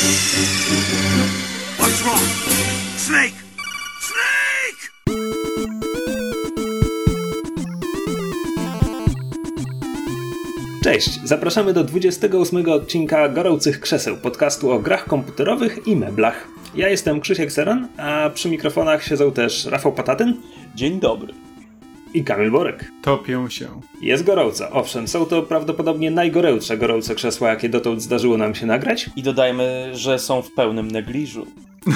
What's wrong? Snake! Snake! Cześć, zapraszamy do 28 odcinka Gorących Krzeseł, podcastu o grach komputerowych i meblach. Ja jestem Krzysiek Seran, a przy mikrofonach siedzą też Rafał Patatyn Dzień dobry. I Kamil Borek. Topię się. Jest gorąco, owszem, są to prawdopodobnie najgorętsze gorące krzesła, jakie dotąd zdarzyło nam się nagrać. I dodajmy, że są w pełnym negliżu.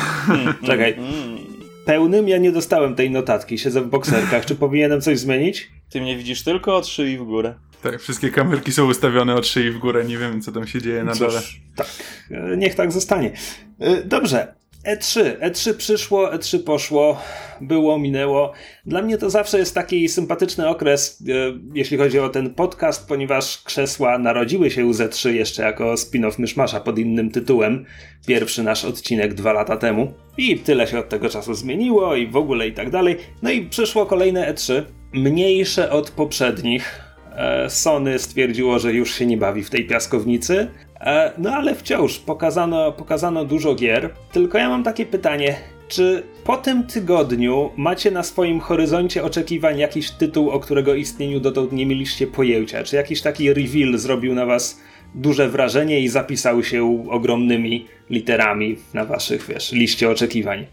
Czekaj, Mm. pełnym ja nie dostałem tej notatki, siedzę w bokserkach, czy powinienem coś zmienić? Ty mnie widzisz tylko od szyi w górę. Tak, wszystkie kamerki są ustawione od szyi w górę, nie wiem co tam się dzieje na dole. Cóż, tak, e, niech tak zostanie. E, Dobrze. E3. E3 przyszło, E3 poszło, było, minęło. Dla mnie to zawsze jest taki sympatyczny okres, e, jeśli chodzi o ten podcast, ponieważ krzesła narodziły się z E3 jeszcze jako spin-off Myszmasza pod innym tytułem. Pierwszy nasz odcinek dwa lata temu. I tyle się od tego czasu zmieniło i w ogóle i tak dalej. No i przyszło kolejne E3, mniejsze od poprzednich. E, Sony stwierdziło, że już się nie bawi w tej piaskownicy. E, No ale wciąż pokazano, pokazano dużo gier. Tylko ja mam takie pytanie. Czy po tym tygodniu macie na swoim horyzoncie oczekiwań jakiś tytuł, o którego istnieniu dotąd nie mieliście pojęcia? Czy jakiś taki reveal zrobił na was duże wrażenie i zapisał się ogromnymi literami na waszych, wiesz, liście oczekiwań?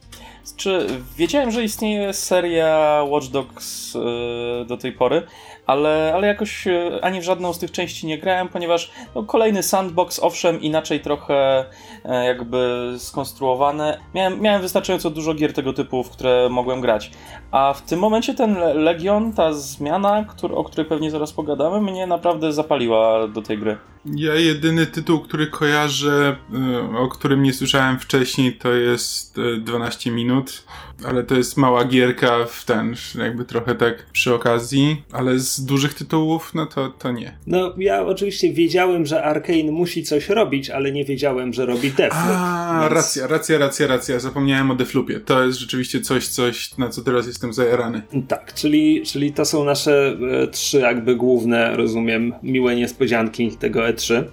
Czy wiedziałem, że istnieje seria Watch Dogs e, do tej pory, ale, ale jakoś e, ani w żadną z tych części nie grałem, ponieważ no, kolejny sandbox, owszem, inaczej trochę e, jakby skonstruowane. Miałem, miałem wystarczająco dużo gier tego typu, w które mogłem grać. A w tym momencie ten Le- Legion, ta zmiana, któr, o której pewnie zaraz pogadamy, mnie naprawdę zapaliła do tej gry. Ja jedyny tytuł, który kojarzę, y, o którym nie słyszałem wcześniej, to jest y, 12 minut, ale to jest mała gierka w ten, jakby trochę tak przy okazji, ale z dużych tytułów, no to, to nie. No, ja oczywiście wiedziałem, że Arkane musi coś robić, ale nie wiedziałem, że robi Deathloop. A, więc- racja, racja, racja, racja, zapomniałem o Deflupie. To jest rzeczywiście coś, coś, na co teraz jestem zajarany. Tak, czyli, czyli to są nasze e, trzy jakby główne, rozumiem, miłe niespodzianki tego E3.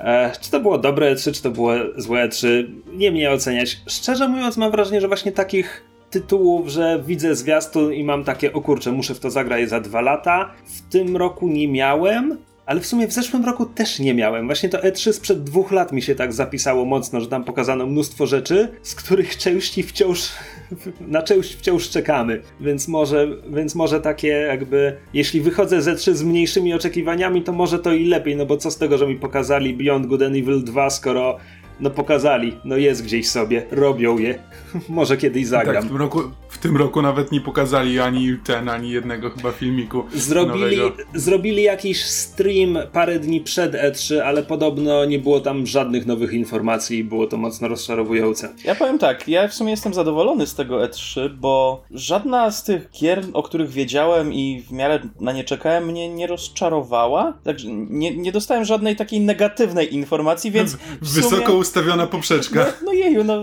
E, czy to było dobre E3, czy to było złe E3, nie mnie oceniać. Szczerze mówiąc mam wrażenie, że właśnie takich tytułów, że widzę zwiastun i mam takie, o kurczę, muszę w to zagrać za dwa lata. W tym roku nie miałem, ale w sumie w zeszłym roku też nie miałem. Właśnie to E3 sprzed dwóch lat mi się tak zapisało mocno, że tam pokazano mnóstwo rzeczy, z których części wciąż, na część wciąż czekamy. Więc może, więc może takie jakby, jeśli wychodzę z E3 z mniejszymi oczekiwaniami, to może to i lepiej, no bo co z tego, że mi pokazali Beyond Good and Evil 2, skoro no pokazali, no jest gdzieś sobie, robią je. może kiedyś Tak, zagram. w tym, roku, tym roku nawet nie pokazali ani ten, ani jednego chyba filmiku Zrobili, nowego. zrobili jakiś stream parę dni przed E3, ale podobno nie było tam żadnych nowych informacji i było to mocno rozczarowujące. Ja powiem tak, ja w sumie jestem zadowolony z tego E3, bo żadna z tych gier, o których wiedziałem i w miarę na nie czekałem, mnie nie rozczarowała. Także nie, nie dostałem żadnej takiej negatywnej informacji, więc w Wysoko sumie, ustawiona poprzeczka. no, no jeju, no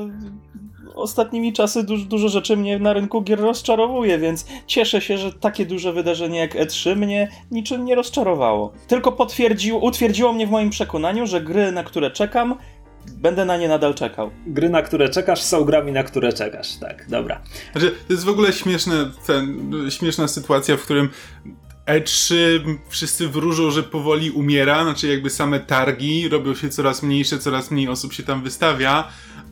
ostatnimi czasy dużo, dużo rzeczy mnie na rynku gier rozczarowuje, więc cieszę się, że takie duże wydarzenie jak E3 mnie niczym nie rozczarowało. Tylko potwierdził, utwierdziło mnie w moim przekonaniu, że gry, na które czekam, będę na nie nadal czekał. Gry, na które czekasz, są grami, na które czekasz. Tak, dobra. Znaczy, to jest w ogóle śmieszne, ten, śmieszna sytuacja, w którym E3 wszyscy wróżą, że powoli umiera, znaczy jakby same targi robią się coraz mniejsze, coraz mniej osób się tam wystawia,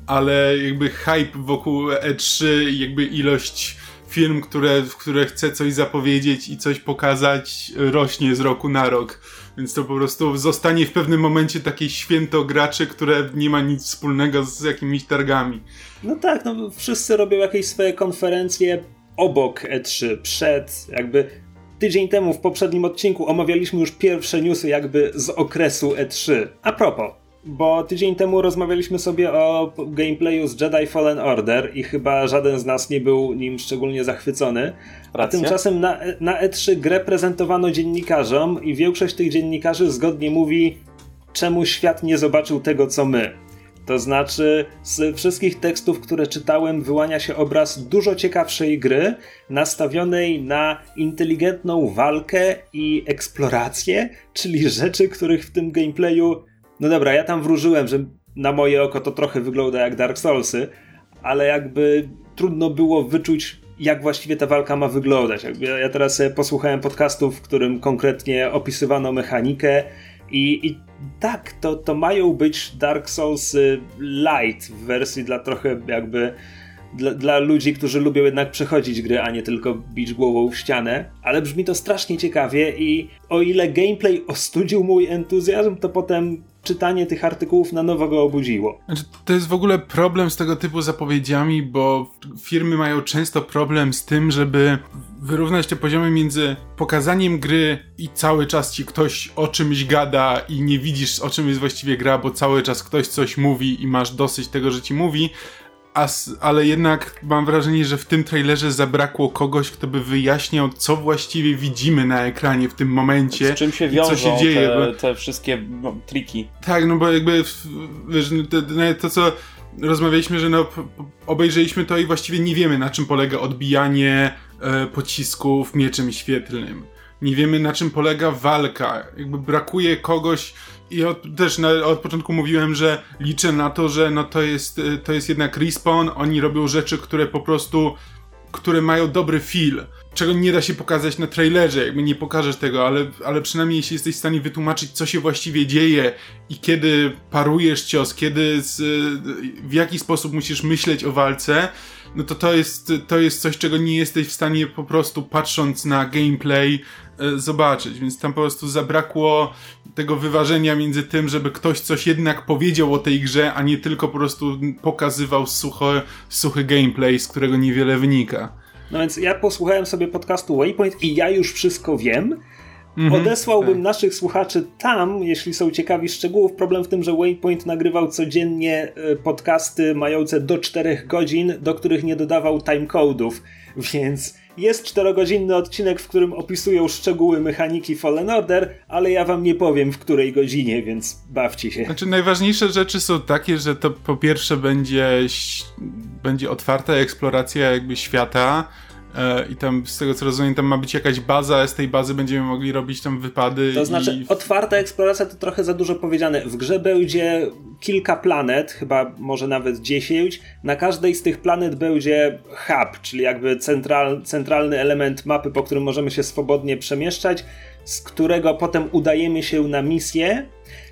ale jakby hype wokół E3, jakby ilość firm, które, które chce coś zapowiedzieć i coś pokazać, rośnie z roku na rok. Więc to po prostu zostanie w pewnym momencie takie święto graczy, które nie ma nic wspólnego z jakimiś targami. No tak, no wszyscy robią jakieś swoje konferencje obok E3, przed, jakby tydzień temu w poprzednim odcinku omawialiśmy już pierwsze newsy jakby z okresu E3. A propos, bo tydzień temu rozmawialiśmy sobie o gameplayu z Jedi Fallen Order i chyba żaden z nas nie był nim szczególnie zachwycony. A Racja. tymczasem na, na E3 grę prezentowano dziennikarzom i większość tych dziennikarzy zgodnie mówi, czemu świat nie zobaczył tego, co my. To znaczy, z wszystkich tekstów, które czytałem, wyłania się obraz dużo ciekawszej gry, nastawionej na inteligentną walkę i eksplorację, czyli rzeczy, których w tym gameplayu. No dobra, ja tam wróżyłem, że na moje oko to trochę wygląda jak Dark Soulsy, ale jakby trudno było wyczuć jak właściwie ta walka ma wyglądać. Jakby ja teraz posłuchałem podcastów, w którym konkretnie opisywano mechanikę i, i tak, to, to mają być Dark Souls Light w wersji dla trochę jakby dla, dla, ludzi, którzy lubią jednak przechodzić gry, a nie tylko bić głową w ścianę. Ale brzmi to strasznie ciekawie i o ile gameplay ostudził mój entuzjazm, to potem czytanie tych artykułów na nowo go obudziło. Znaczy, to jest w ogóle problem z tego typu zapowiedziami, bo firmy mają często problem z tym, żeby wyrównać te poziomy między pokazaniem gry i cały czas ci ktoś o czymś gada i nie widzisz o czym jest właściwie gra, bo cały czas ktoś coś mówi i masz dosyć tego, że ci mówi, As, ale jednak mam wrażenie, że w tym trailerze zabrakło kogoś, kto by wyjaśniał, co właściwie widzimy na ekranie w tym momencie. Z czym się wiążą co się dzieje, te, te wszystkie no, triki. Tak, no bo jakby wiesz, no to, no to co rozmawialiśmy, że no, obejrzeliśmy to i właściwie nie wiemy, na czym polega odbijanie e, pocisków mieczem świetlnym. Nie wiemy, na czym polega walka. Jakby brakuje kogoś, i od, też na, od początku mówiłem, że liczę na to, że no to jest, y, to jest jednak respawn, oni robią rzeczy, które po prostu, które mają dobry feel, czego nie da się pokazać na trailerze, jakby nie pokażesz tego, ale, ale przynajmniej jeśli jesteś w stanie wytłumaczyć, co się właściwie dzieje i kiedy parujesz cios, kiedy, z, w jaki sposób musisz myśleć o walce, no to to jest, to jest coś, czego nie jesteś w stanie po prostu patrząc na gameplay e, zobaczyć, więc tam po prostu zabrakło tego wyważenia między tym, żeby ktoś coś jednak powiedział o tej grze, a nie tylko po prostu pokazywał sucho, suchy gameplay, z którego niewiele wynika. No więc ja posłuchałem sobie podcastu Waypoint i ja już wszystko wiem, Mhm, Odesłałbym tak. naszych słuchaczy tam, jeśli są ciekawi szczegółów. Problem w tym, że Waypoint nagrywał codziennie e, podcasty mające do 4 godzin, do których nie dodawał timecodów, więc jest 4-godzinny odcinek, w którym opisują szczegóły mechaniki Fallen Order, ale ja wam nie powiem w której godzinie, więc bawcie się. Znaczy najważniejsze rzeczy są takie, że to po pierwsze będzie, będzie otwarta eksploracja jakby świata, i tam z tego co rozumiem, tam ma być jakaś baza, a z tej bazy będziemy mogli robić tam wypady. To znaczy, i... otwarta eksploracja to trochę za dużo powiedziane. W grze będzie kilka planet, chyba może nawet dziesięć. Na każdej z tych planet będzie hub, czyli jakby central, centralny element mapy, po którym możemy się swobodnie przemieszczać, z którego potem udajemy się na misję.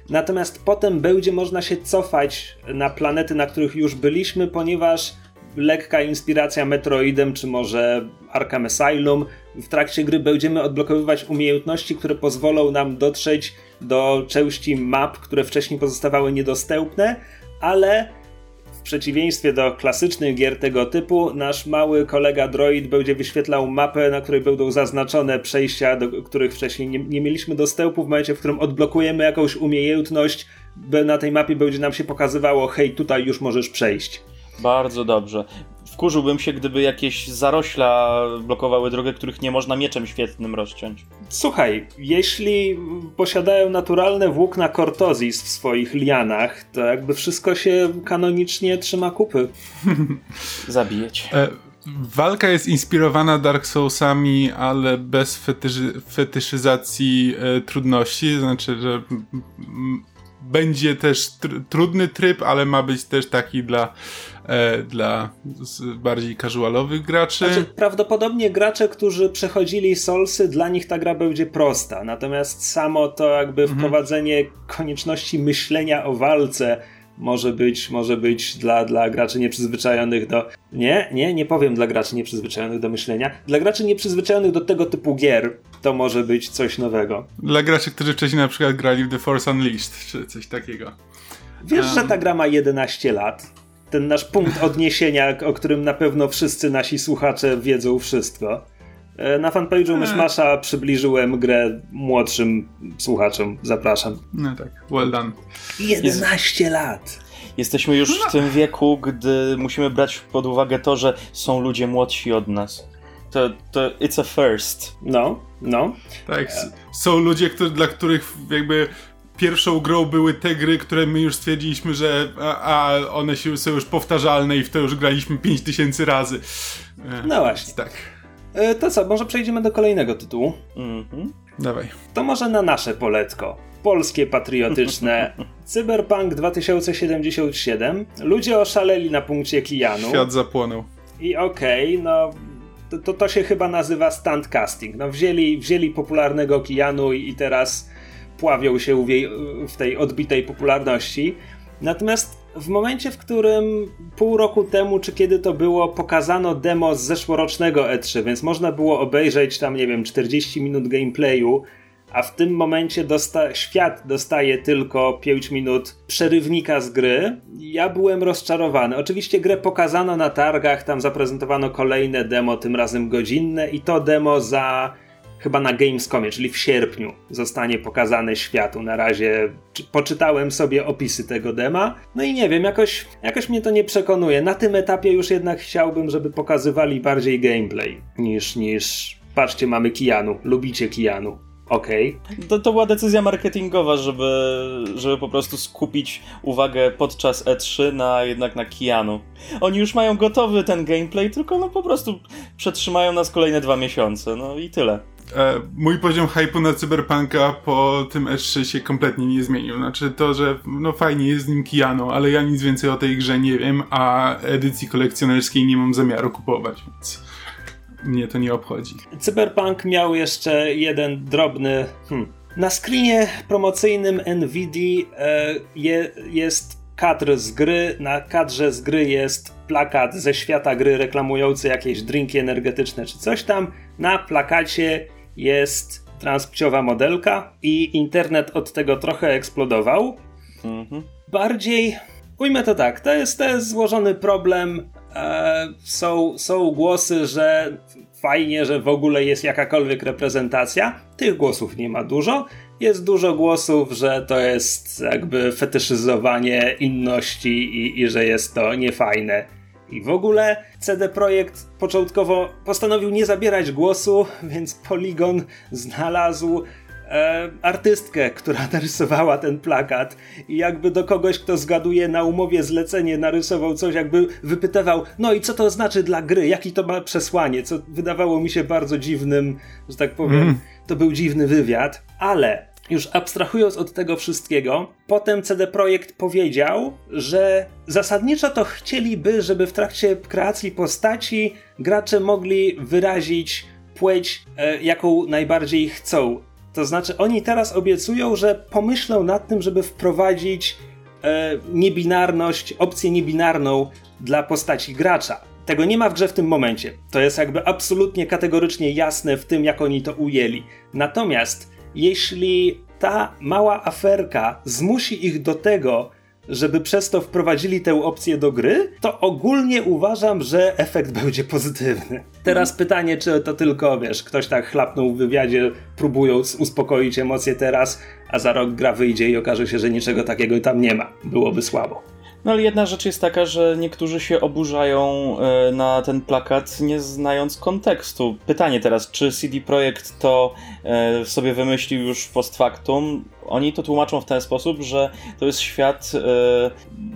Natomiast potem będzie można się cofać na planety, na których już byliśmy, ponieważ lekka inspiracja Metroidem, czy może Arkham Asylum. W trakcie gry będziemy odblokowywać umiejętności, które pozwolą nam dotrzeć do części map, które wcześniej pozostawały niedostępne, ale w przeciwieństwie do klasycznych gier tego typu, nasz mały kolega droid będzie wyświetlał mapę, na której będą zaznaczone przejścia, do których wcześniej nie, nie mieliśmy dostępu. W momencie, w którym odblokujemy jakąś umiejętność, na tej mapie będzie nam się pokazywało: hej, tutaj już możesz przejść. Bardzo dobrze. Wkurzyłbym się, gdyby jakieś zarośla blokowały drogę, których nie można mieczem świetnym rozciąć. Słuchaj, jeśli posiadają naturalne włókna kortozis w swoich lianach, to jakby wszystko się kanonicznie trzyma kupy. Zabijeć. E, walka jest inspirowana Dark Soulsami, ale bez fetyszy, fetyszyzacji e, trudności. Znaczy, że będzie też tr trudny tryb, ale ma być też taki dla e, dla bardziej casualowych graczy. Znaczy, prawdopodobnie gracze, którzy przechodzili Soulsy, dla nich ta gra będzie prosta. Natomiast samo to jakby mhm. wprowadzenie konieczności myślenia o walce może być, może być dla, dla graczy nieprzyzwyczajonych do. Nie, nie, nie powiem dla graczy nieprzyzwyczajonych do myślenia. Dla graczy nieprzyzwyczajonych do tego typu gier to może być coś nowego. Dla graczy, którzy wcześniej na przykład grali w The Force Unleashed, czy coś takiego. Wiesz, um... że ta gra ma 11 lat? ten nasz punkt odniesienia, o którym na pewno wszyscy nasi słuchacze wiedzą wszystko. E, na fanpage'u Myszmasza przybliżyłem grę młodszym słuchaczom. Zapraszam. No tak, well done. 11 Jest... lat! Jesteśmy już w tym wieku, gdy musimy brać pod uwagę to, że są ludzie młodsi od nas. To, to it's a first. No, no. Tak, są ludzie, którzy, dla których jakby pierwszą grą były te gry, które my już stwierdziliśmy, że a, a one się, są już powtarzalne i w to już graliśmy 5000 razy. E, no właśnie. Tak. E, to co, może przejdziemy do kolejnego tytułu? Mhm. Dawaj. To może na nasze poletko. polskie patriotyczne. Cyberpunk 2077. Ludzie oszaleli na punkcie Kijanu. Świat zapłonął. I okej, okay, no to, to, to, się chyba nazywa stand casting. No wzięli, wzięli popularnego Kijanu i, i teraz pławią się w, jej, w tej odbitej popularności. Natomiast w momencie, w którym pół roku temu, czy kiedy to było, pokazano demo z zeszłorocznego E3, więc można było obejrzeć tam, nie wiem, 40 minut gameplayu, a w tym momencie dosta świat dostaje tylko 5 minut przerywnika z gry. Ja byłem rozczarowany. Oczywiście grę pokazano na targach, tam zaprezentowano kolejne demo, tym razem godzinne, i to demo za chyba na Gamescomie, czyli w sierpniu, zostanie pokazane światu. Na razie poczytałem sobie opisy tego dema. No i nie wiem, jakoś, jakoś mnie to nie przekonuje. Na tym etapie już jednak chciałbym, żeby pokazywali bardziej gameplay niż, niż patrzcie, mamy Kijanu, lubicie Kijanu. Okej. Okay. To, to była decyzja marketingowa, żeby, żeby po prostu skupić uwagę podczas E3 na jednak na Kianu. Oni już mają gotowy ten gameplay, tylko no po prostu przetrzymają nas kolejne dwa miesiące, no i tyle. E, mój poziom hypu na Cyberpunka po tym E3 się kompletnie nie zmienił. Znaczy to, że no fajnie jest z nim Kiano, ale ja nic więcej o tej grze nie wiem, a edycji kolekcjonerskiej nie mam zamiaru kupować, więc mnie to nie obchodzi. Cyberpunk miał jeszcze jeden drobny. Hmm. Na screenie promocyjnym Nvidia e, je, jest kadr z gry. Na kadrze z gry jest plakat ze świata gry reklamujący jakieś drinki energetyczne czy coś tam. Na plakacie jest transpciowa modelka i internet od tego trochę eksplodował. Mhm. Bardziej, ujmę to tak, to jest, to jest złożony problem. E, są, są głosy, że fajnie, że w ogóle jest jakakolwiek reprezentacja. Tych głosów nie ma dużo. Jest dużo głosów, że to jest jakby fetyszyzowanie inności i, i że jest to niefajne. I w ogóle CD Projekt początkowo postanowił nie zabierać głosu, więc Polygon znalazł e, artystkę, która narysowała ten plakat. I jakby do kogoś, kto zgaduje na umowie zlecenie, narysował coś, jakby wypytywał, no i co to znaczy dla gry, jaki to ma przesłanie, co wydawało mi się bardzo dziwnym, że tak powiem, mm. to był dziwny wywiad, ale już abstrahując od tego wszystkiego, potem CD Projekt powiedział, że zasadniczo to chcieliby, żeby w trakcie kreacji postaci gracze mogli wyrazić płeć, e, jaką najbardziej chcą. To znaczy, oni teraz obiecują, że pomyślą nad tym, żeby wprowadzić e, niebinarność, opcję niebinarną dla postaci gracza. Tego nie ma w grze w tym momencie. To jest jakby absolutnie kategorycznie jasne w tym, jak oni to ujęli. Natomiast jeśli ta mała aferka zmusi ich do tego, żeby przez to wprowadzili tę opcję do gry, to ogólnie uważam, że efekt będzie pozytywny. Teraz mhm. pytanie, czy to tylko, wiesz, ktoś tak chlapnął w wywiadzie, próbując uspokoić emocje teraz, a za rok gra wyjdzie i okaże się, że niczego takiego tam nie ma. Byłoby słabo. No ale jedna rzecz jest taka, że niektórzy się oburzają e, na ten plakat, nie znając kontekstu. Pytanie teraz, czy CD Projekt to e, sobie wymyślił już post factum? Oni to tłumaczą w ten sposób, że to jest świat e,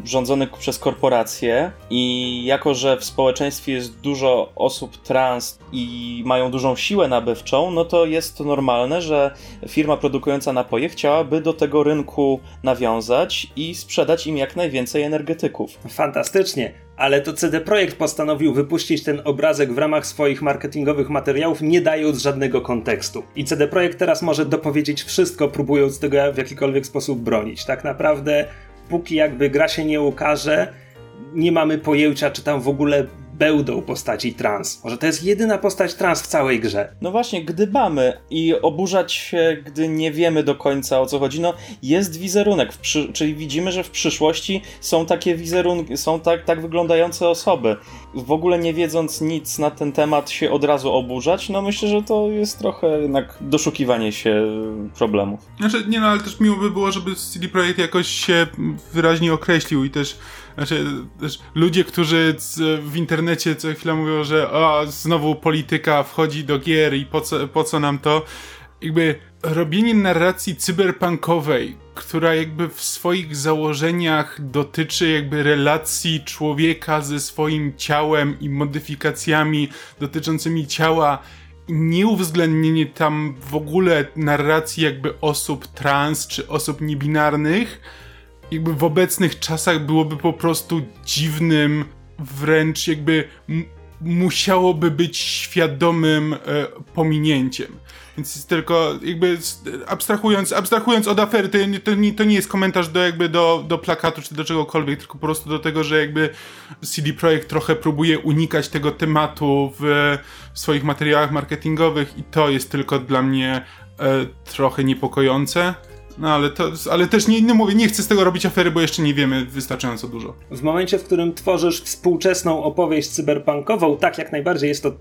rządzony przez korporacje i jako, że w społeczeństwie jest dużo osób trans i mają dużą siłę nabywczą, no to jest to normalne, że firma produkująca napoje chciałaby do tego rynku nawiązać i sprzedać im jak najwięcej energetyków. Fantastycznie ale to CD Projekt postanowił wypuścić ten obrazek w ramach swoich marketingowych materiałów, nie dając żadnego kontekstu. I CD Projekt teraz może dopowiedzieć wszystko, próbując tego w jakikolwiek sposób bronić. Tak naprawdę, póki jakby gra się nie ukaże, nie mamy pojęcia, czy tam w ogóle będą postaci trans. Może to jest jedyna postać trans w całej grze. No właśnie, gdybamy i oburzać się, gdy nie wiemy do końca o co chodzi. No jest wizerunek, przy... czyli widzimy, że w przyszłości są takie wizerunki, są tak, tak wyglądające osoby. W ogóle nie wiedząc nic na ten temat się od razu oburzać, no myślę, że to jest trochę jednak doszukiwanie się problemów. Znaczy, nie no, ale też miło by było, żeby CD Projekt jakoś się wyraźnie określił i też znaczy, ludzie, którzy w internecie co chwilę mówią, że o, znowu polityka wchodzi do gier i po co, po co nam to, jakby robienie narracji cyberpunkowej, która jakby w swoich założeniach dotyczy jakby relacji człowieka ze swoim ciałem i modyfikacjami dotyczącymi ciała nieuwzględnienie tam w ogóle narracji jakby osób trans czy osób niebinarnych jakby w obecnych czasach byłoby po prostu dziwnym, wręcz jakby musiałoby być świadomym e, pominięciem. Więc tylko jakby abstrahując, abstrahując od afery, to, to, to nie jest komentarz do jakby do, do plakatu czy do czegokolwiek, tylko po prostu do tego, że jakby CD Projekt trochę próbuje unikać tego tematu w, w swoich materiałach marketingowych i to jest tylko dla mnie e, trochę niepokojące. No ale, to, ale też nie, nie mówię, nie chcę z tego robić afery, bo jeszcze nie wiemy wystarczająco dużo. W momencie, w którym tworzysz współczesną opowieść cyberpunkową, tak jak najbardziej jest to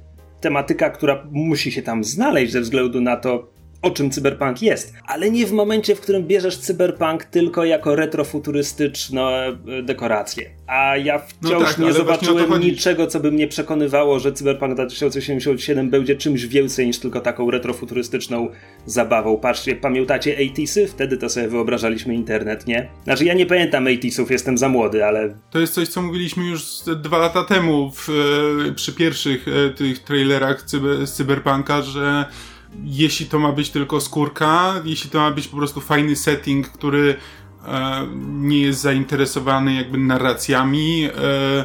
tematyka, która musi się tam znaleźć ze względu na to, o czym cyberpunk jest, ale nie w momencie, w którym bierzesz cyberpunk tylko jako retrofuturystyczne e, dekoracje. A ja wciąż no tak, nie zobaczyłem niczego, co by mnie przekonywało, że cyberpunk 2077 będzie czymś więcej niż tylko taką retrofuturystyczną zabawą. Patrzcie, pamiętacie 80sy? Wtedy to sobie wyobrażaliśmy internet, nie? Znaczy ja nie pamiętam 80sów, jestem za młody, ale... To jest coś, co mówiliśmy już dwa lata temu w, e, przy pierwszych e, tych trailerach cyber, cyberpunka, że jeśli to ma być tylko skórka, jeśli to ma być po prostu fajny setting, który e, nie jest zainteresowany jakby narracjami, e,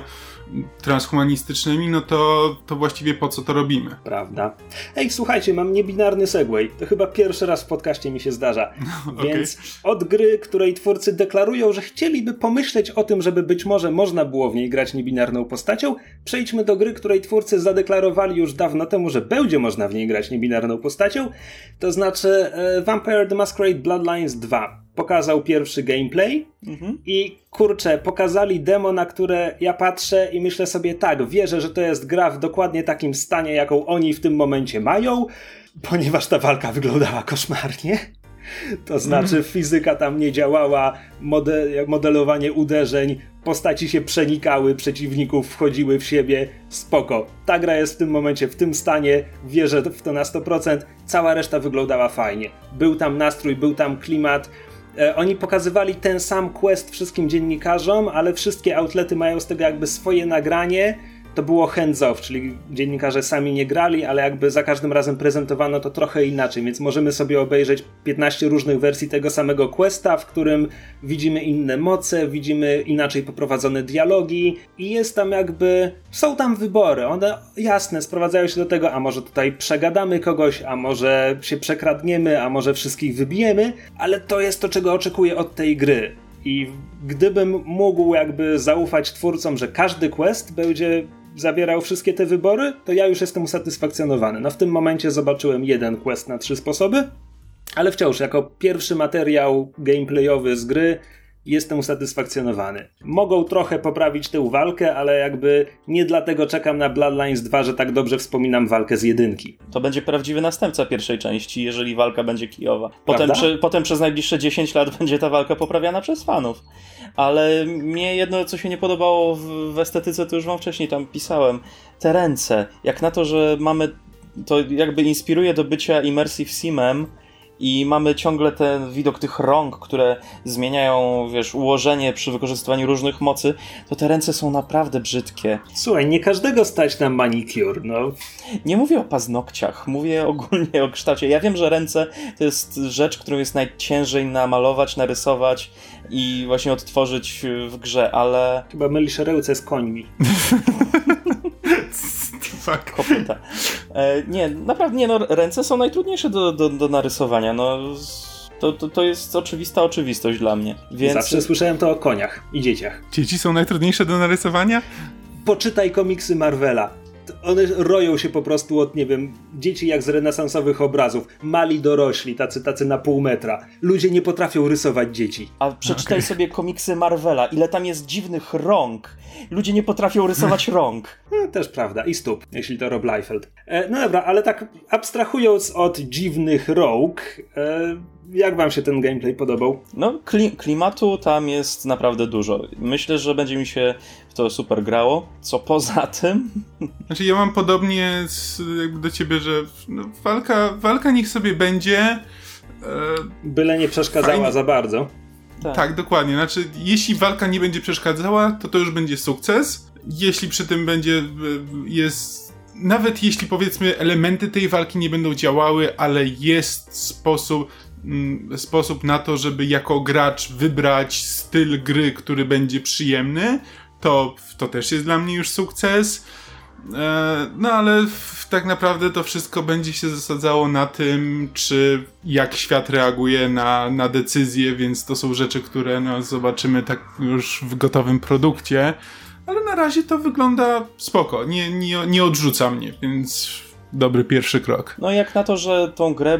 transhumanistycznymi, no to, to właściwie po co to robimy? Prawda. Ej, słuchajcie, mam niebinarny segway. To chyba pierwszy raz w podcaście mi się zdarza. okay. Więc od gry, której twórcy deklarują, że chcieliby pomyśleć o tym, żeby być może można było w niej grać niebinarną postacią, przejdźmy do gry, której twórcy zadeklarowali już dawno temu, że będzie można w niej grać niebinarną postacią. To znaczy e, Vampire the Masquerade Bloodlines 2 pokazał pierwszy gameplay mhm. i kurczę, pokazali demo, na które ja patrzę i myślę sobie tak, wierzę, że to jest gra w dokładnie takim stanie, jaką oni w tym momencie mają, ponieważ ta walka wyglądała koszmarnie. To znaczy, mhm. fizyka tam nie działała, model, modelowanie uderzeń, postaci się przenikały, przeciwników wchodziły w siebie. Spoko. Ta gra jest w tym momencie w tym stanie, wierzę w to na 100%. Cała reszta wyglądała fajnie. Był tam nastrój, był tam klimat. E, oni pokazywali ten sam quest wszystkim dziennikarzom, ale wszystkie outlety mają z tego jakby swoje nagranie to było hands off, czyli dziennikarze sami nie grali, ale jakby za każdym razem prezentowano to trochę inaczej, więc możemy sobie obejrzeć 15 różnych wersji tego samego questa, w którym widzimy inne moce, widzimy inaczej poprowadzone dialogi i jest tam jakby, są tam wybory, one jasne sprowadzają się do tego, a może tutaj przegadamy kogoś, a może się przekradniemy, a może wszystkich wybijemy, ale to jest to, czego oczekuję od tej gry. I gdybym mógł jakby zaufać twórcom, że każdy quest będzie zawierał wszystkie te wybory, to ja już jestem usatysfakcjonowany. No w tym momencie zobaczyłem jeden quest na trzy sposoby, ale wciąż jako pierwszy materiał gameplayowy z gry jestem usatysfakcjonowany. Mogą trochę poprawić tę walkę, ale jakby nie dlatego czekam na Bloodlines 2, że tak dobrze wspominam walkę z jedynki. To będzie prawdziwy następca pierwszej części, jeżeli walka będzie kijowa. Potem, potem przez najbliższe 10 lat będzie ta walka poprawiana przez fanów. Ale mnie jedno, co się nie podobało w, w estetyce, to już wam wcześniej tam pisałem. Te ręce. Jak na to, że mamy to jakby inspiruje do bycia immersive simem, i mamy ciągle ten widok tych rąk, które zmieniają, wiesz, ułożenie przy wykorzystywaniu różnych mocy, to te ręce są naprawdę brzydkie. Słuchaj, nie każdego stać na manicure, no. Nie mówię o paznokciach, mówię ogólnie o kształcie. Ja wiem, że ręce to jest rzecz, którą jest najciężej namalować, narysować i właśnie odtworzyć w grze, ale... Chyba mylisz ręce z końmi. Fuck. Kopyta. E, nie, naprawdę nie, no ręce są najtrudniejsze do, do, do narysowania, no... To, to, to jest oczywista oczywistość dla mnie. Więc... Zawsze słyszałem to o koniach i dzieciach. Dzieci są najtrudniejsze do narysowania? Poczytaj komiksy Marvela one roją się po prostu od, nie wiem, dzieci jak z renesansowych obrazów. Mali dorośli, tacy, tacy na pół metra. Ludzie nie potrafią rysować dzieci. A przeczytaj okay. sobie komiksy Marvela, ile tam jest dziwnych rąk. Ludzie nie potrafią rysować rąk. No, też prawda. I stóp, jeśli to Rob Liefeld. E, no dobra, ale tak abstrahując od dziwnych rąk, e, jak wam się ten gameplay podobał? No, kli klimatu tam jest naprawdę dużo. Myślę, że będzie mi się w to super grało. Co poza tym? Znaczy, ja mam podobnie z, do ciebie, że no, walka, walka niech sobie będzie. E, Byle nie przeszkadzała fajnie. za bardzo. Tak. tak, dokładnie. Znaczy, jeśli walka nie będzie przeszkadzała, to to już będzie sukces. Jeśli przy tym będzie, e, jest nawet jeśli powiedzmy elementy tej walki nie będą działały, ale jest sposób, mm, sposób na to, żeby jako gracz wybrać styl gry, który będzie przyjemny, to, to też jest dla mnie już sukces. E, no ale tak naprawdę to wszystko będzie się zasadzało na tym, czy jak świat reaguje na, na decyzje, więc to są rzeczy, które no, zobaczymy tak już w gotowym produkcie. Ale na razie to wygląda spoko, nie, nie, nie odrzuca mnie, więc dobry pierwszy krok. No jak na to, że tą grę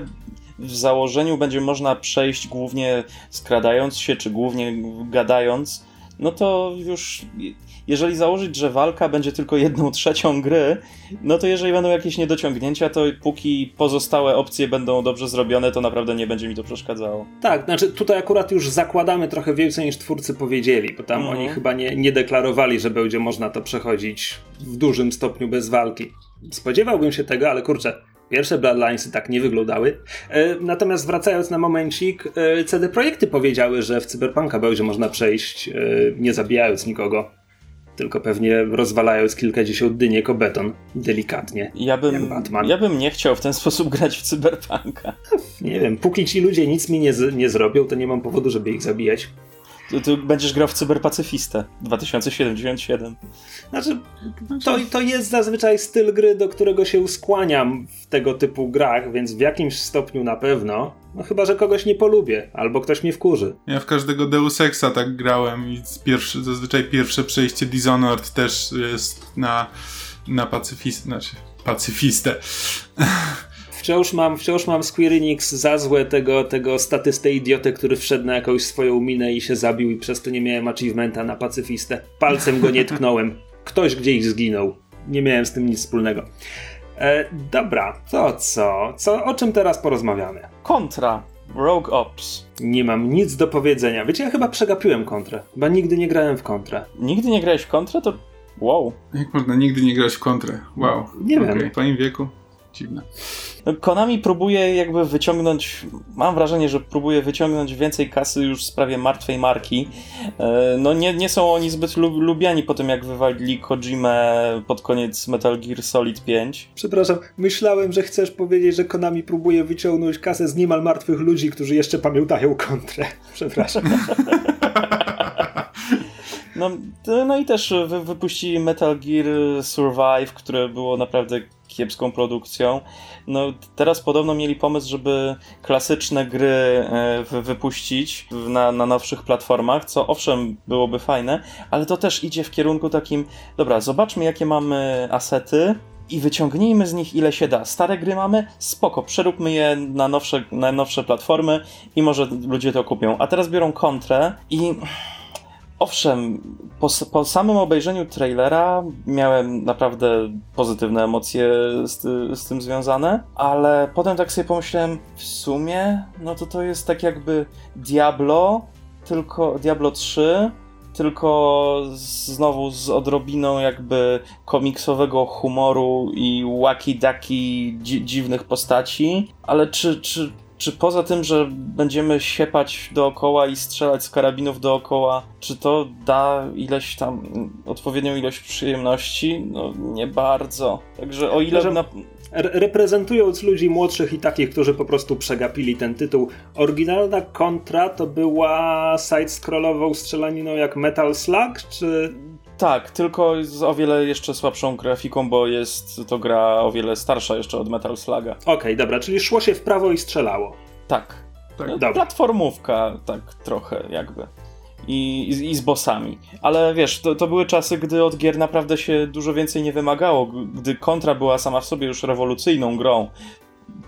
w założeniu będzie można przejść głównie skradając się, czy głównie gadając, no to już jeżeli założyć, że walka będzie tylko jedną trzecią gry, no to jeżeli będą jakieś niedociągnięcia, to póki pozostałe opcje będą dobrze zrobione, to naprawdę nie będzie mi to przeszkadzało. Tak, znaczy tutaj akurat już zakładamy trochę więcej niż twórcy powiedzieli, bo tam mhm. oni chyba nie, nie deklarowali, że będzie można to przechodzić w dużym stopniu bez walki. Spodziewałbym się tego, ale kurczę, Pierwsze Bloodlinesy tak nie wyglądały. E, natomiast wracając na momencik, e, CD Projekty powiedziały, że w Cyberpunka będzie można przejść e, nie zabijając nikogo tylko pewnie rozwalając kilkadziesiąt dyniek o beton, delikatnie. Ja bym, ja bym nie chciał w ten sposób grać w cyberpunka. Nie wiem, póki ci ludzie nic mi nie, z, nie zrobią, to nie mam powodu, żeby ich zabijać. Tu, tu będziesz grał w cyberpacyfistę 2077. Znaczy, to, to jest zazwyczaj styl gry, do którego się skłaniam w tego typu grach, więc w jakimś stopniu na pewno. No chyba, że kogoś nie polubię, albo ktoś mnie wkurzy. Ja w każdego Deus Exa tak grałem i pierwszy, zazwyczaj pierwsze przejście Dishonored też jest na, na pacyfistę, znaczy pacyfistę. Wciąż mam, wciąż mam Square Enix za złe tego, tego statystę idiotę, który wszedł na jakąś swoją minę i się zabił i przez to nie miałem achievementa na pacyfistę. Palcem go nie tknąłem. Ktoś gdzieś zginął. Nie miałem z tym nic wspólnego. E, dobra, to co? co? O czym teraz porozmawiamy? Kontra. Rogue Ops. Nie mam nic do powiedzenia. Wiecie, ja chyba przegapiłem kontrę. Chyba nigdy nie grałem w kontrę. Nigdy nie grałeś w kontrę? To wow. Jak można nigdy nie grać w kontrę? Wow. Nie okay. wiem. W twoim wieku? Dziwne. Konami próbuje jakby wyciągnąć, mam wrażenie, że próbuje wyciągnąć więcej kasy już w sprawie martwej marki. E, no nie, nie są oni zbyt lubiani po tym, jak wywalili Kojimę pod koniec Metal Gear Solid 5. Przepraszam, myślałem, że chcesz powiedzieć, że Konami próbuje wyciągnąć kasę z niemal martwych ludzi, którzy jeszcze pamiętają kontrę. Przepraszam. No, no i też wy, wypuścili Metal Gear Survive, które było naprawdę kiepską produkcją. No, teraz podobno mieli pomysł, żeby klasyczne gry e, wypuścić na, na nowszych platformach, co owszem byłoby fajne, ale to też idzie w kierunku takim, dobra, zobaczmy jakie mamy asety, i wyciągnijmy z nich ile się da. Stare gry mamy, spoko, przeróbmy je na nowsze, na nowsze platformy i może ludzie to kupią. A teraz biorą kontrę i Owszem, po, po, samym obejrzeniu trailera miałem naprawdę pozytywne emocje z, z, tym związane, ale potem tak sobie pomyślałem, w sumie, no to to jest tak jakby Diablo, tylko Diablo 3, tylko znowu z odrobiną jakby komiksowego humoru i wacky-dacky dzi dziwnych postaci, ale czy, czy czy poza tym, że będziemy siepać dookoła i strzelać z karabinów dookoła, czy to da ileś tam, odpowiednią ilość przyjemności? No nie bardzo. Także o ile... Na... Reprezentując ludzi młodszych i takich, którzy po prostu przegapili ten tytuł, oryginalna kontra to była side-scrollową strzelaniną jak Metal Slug, czy tak, tylko z o wiele jeszcze słabszą grafiką, bo jest to gra o wiele starsza jeszcze od Metal Sluga. Okej, okay, dobra, czyli szło się w prawo i strzelało. Tak. tak. No, platformówka, tak trochę jakby. I, i, i, z bossami. Ale wiesz, to, to były czasy, gdy od gier naprawdę się dużo więcej nie wymagało, gdy kontra była sama w sobie już rewolucyjną grą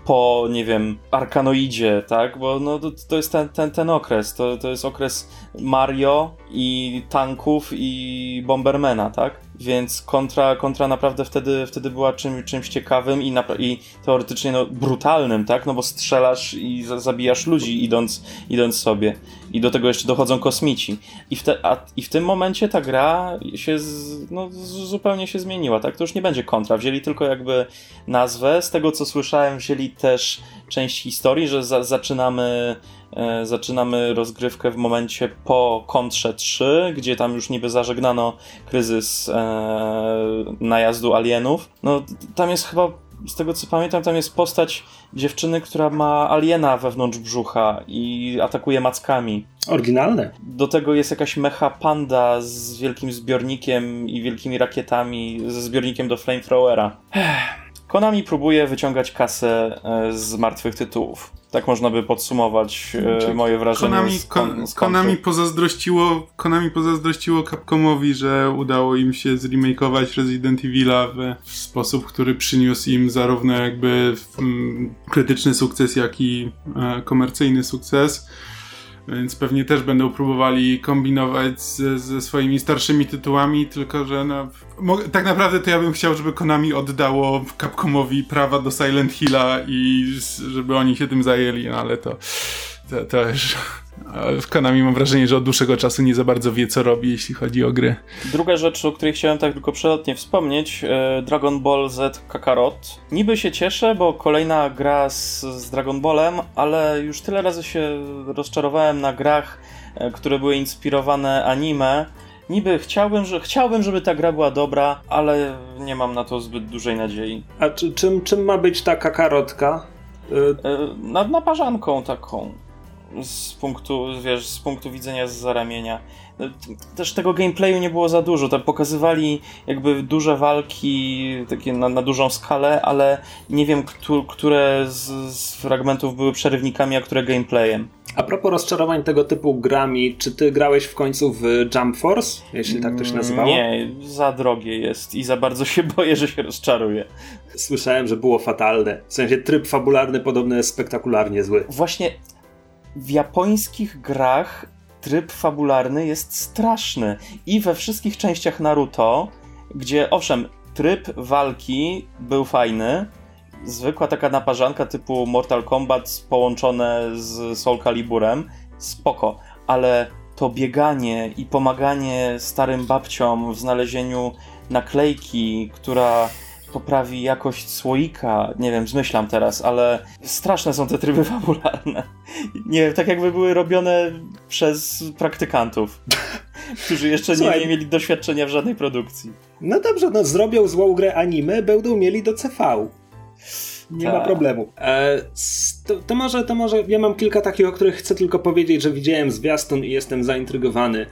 po, nie wiem, Arkanoidzie, tak? Bo no, to, to jest ten, ten, ten okres. To, to jest okres Mario i tanków i Bombermana, tak? Więc kontra, kontra naprawdę wtedy, wtedy była czym, czymś ciekawym i, i teoretycznie no, brutalnym, tak? No bo strzelasz i zabijasz ludzi idąc, idąc sobie. I do tego jeszcze dochodzą kosmici. I w, te, a, i w tym momencie ta gra się z, no, zupełnie się zmieniła, tak? To już nie będzie kontra. Wzięli tylko jakby nazwę. Z tego co słyszałem, wzięli też część historii, że za, zaczynamy E, zaczynamy rozgrywkę w momencie po kontrze 3, gdzie tam już niby zażegnano kryzys e, najazdu alienów. No, tam jest chyba, z tego co pamiętam, tam jest postać dziewczyny, która ma aliena wewnątrz brzucha i atakuje mackami. Oryginalne. Do tego jest jakaś mecha panda z wielkim zbiornikiem i wielkimi rakietami, ze zbiornikiem do flamethrowera. Konami próbuje wyciągać kasę e, z martwych tytułów. Tak można by podsumować e, moje wrażenie. Konami, z, kon, z Konami, pozazdrościło, Konami pozazdrościło Capcomowi, że udało im się zremakeować Resident Evil'a w, w sposób, który przyniósł im zarówno jakby mm, krytyczny sukces, jak i e, komercyjny sukces. Więc pewnie też będą próbowali kombinować ze, ze swoimi starszymi tytułami, tylko że no, tak naprawdę to ja bym chciał, żeby Konami oddało Capcomowi prawa do Silent Hilla i żeby oni się tym zajęli, no ale to, to, to. W Konami mam wrażenie, że od dłuższego czasu nie za bardzo wie, co robi, jeśli chodzi o gry. Druga rzecz, o której chciałem tak tylko przelotnie wspomnieć, e, Dragon Ball Z Kakarot. Niby się cieszę, bo kolejna gra z, z Dragon Ballem, ale już tyle razy się rozczarowałem na grach, e, które były inspirowane anime. Niby chciałbym, że, chciałbym, żeby ta gra była dobra, ale nie mam na to zbyt dużej nadziei. A czy, czym, czym ma być ta kakarotka? Y, E, Nad naparzanką taką. Z punktu, wiesz, z punktu widzenia z ramienia. T- Też tego gameplayu nie było za dużo. Tam pokazywali jakby duże walki, takie na, na dużą skalę, ale nie wiem, któ- które z, z fragmentów były przerywnikami, a które gameplayem. A propos rozczarowań tego typu grami, czy ty grałeś w końcu w Jump Force, jeśli tak to się nazywało? Nie, za drogie jest i za bardzo się boję, że się rozczaruję. Słyszałem, że było fatalne. W sensie tryb fabularny podobno jest spektakularnie zły. Właśnie w japońskich grach tryb fabularny jest straszny. I we wszystkich częściach Naruto, gdzie owszem, tryb walki był fajny, zwykła taka naparzanka typu Mortal Kombat połączone z Soul Caliburem, spoko, ale to bieganie i pomaganie starym babciom w znalezieniu naklejki, która poprawi jakość słoika, nie wiem, zmyślam teraz, ale straszne są te tryby fabularne. Nie wiem, tak jakby były robione przez praktykantów, którzy jeszcze nie, nie mieli doświadczenia w żadnej produkcji. No dobrze, no zrobią złą grę anime, będą mieli do CV. Nie ma Tak. problemu. E, to, to, może, to może, ja mam kilka takich, o których chcę tylko powiedzieć, że widziałem zwiastun i jestem zaintrygowany.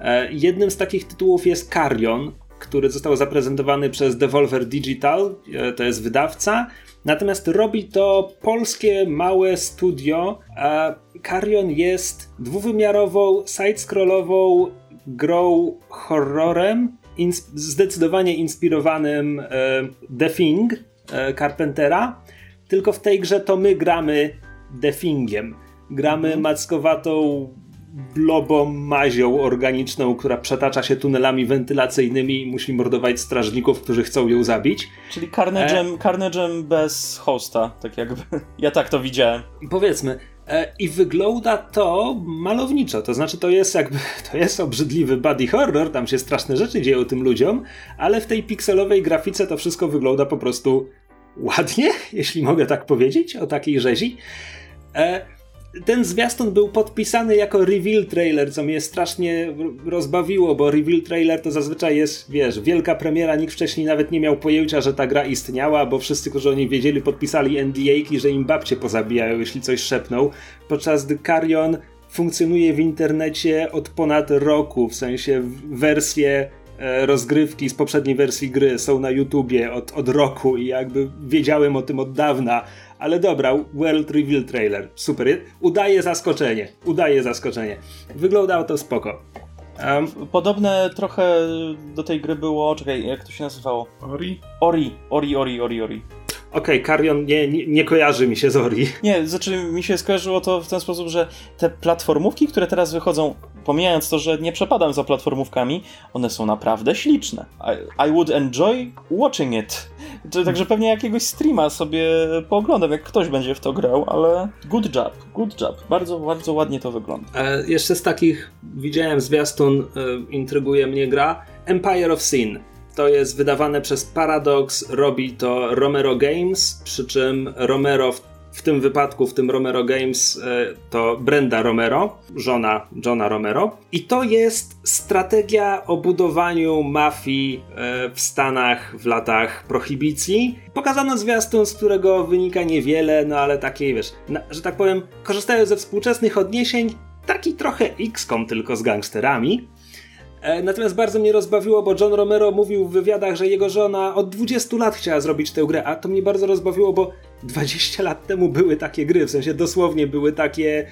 E, jednym z takich tytułów jest Carrion, który został zaprezentowany przez Devolver Digital, e, to jest wydawca. Natomiast robi to polskie małe studio. A Carrion jest dwuwymiarową, side-scrollową grą horrorem, ins- zdecydowanie inspirowanym e, The Thing e, Carpentera, tylko w tej grze to my gramy The Thingiem. Gramy mackowatą blobą mazią organiczną, która przetacza się tunelami wentylacyjnymi i musi mordować strażników, którzy chcą ją zabić. Czyli Carnage'em, Carnage'em bez hosta, tak jakby. Ja tak to widziałem. Powiedzmy, e, i wygląda to malowniczo, to znaczy to jest jakby, to jest obrzydliwy body horror, tam się straszne rzeczy dzieją tym ludziom, ale w tej pikselowej grafice to wszystko wygląda po prostu ładnie, jeśli mogę tak powiedzieć, o takiej rzezi. E, ten zwiastun był podpisany jako reveal trailer, co mnie strasznie rozbawiło, bo reveal trailer to zazwyczaj jest, wiesz, wielka premiera, nikt wcześniej nawet nie miał pojęcia, że ta gra istniała, bo wszyscy, którzy o niej wiedzieli, podpisali NDA-ki, że im babcie pozabijają, jeśli coś szepną, podczas gdy Carrion funkcjonuje w internecie od ponad roku, w sensie wersje e, rozgrywki z poprzedniej wersji gry są na YouTubie od, od roku i jakby wiedziałem o tym od dawna, ale dobra, World Reveal Trailer, super, udaje zaskoczenie, udaje zaskoczenie. Wyglądało to spoko. Um, Podobne trochę do tej gry było. Czekaj, jak to się nazywało? Ori? Ori, Ori, Ori, Ori, Ori. Okej, Carrion nie, nie, nie kojarzy mi się z Ori. Nie, znaczy mi się skojarzyło to w ten sposób, że te platformówki, które teraz wychodzą, pomijając to, że nie przepadam za platformówkami, one są naprawdę śliczne. I, I would enjoy watching it. Także pewnie jakiegoś streama sobie pooglądam, jak ktoś będzie w to grał, ale good job, good job. Bardzo, bardzo ładnie to wygląda. E, jeszcze z takich, widziałem zwiastun, e, intryguje mnie gra, Empire of Sin. To jest wydawane przez Paradox, robi to Romero Games, przy czym Romero w w tym wypadku, w tym Romero Games, e, to Brenda Romero, żona Johna Romero. I to jest strategia o budowaniu mafii e, w Stanach w latach prohibicji. Pokazano zwiastun, z którego wynika niewiele, no ale takie, wiesz, na, że tak powiem, korzystając ze współczesnych odniesień, taki trochę XCOM tylko z gangsterami. E, natomiast bardzo mnie rozbawiło, bo John Romero mówił w wywiadach, że jego żona od 20 lat chciała zrobić tę grę, a to mnie bardzo rozbawiło, bo 20 lat temu były takie gry, w sensie dosłownie były takie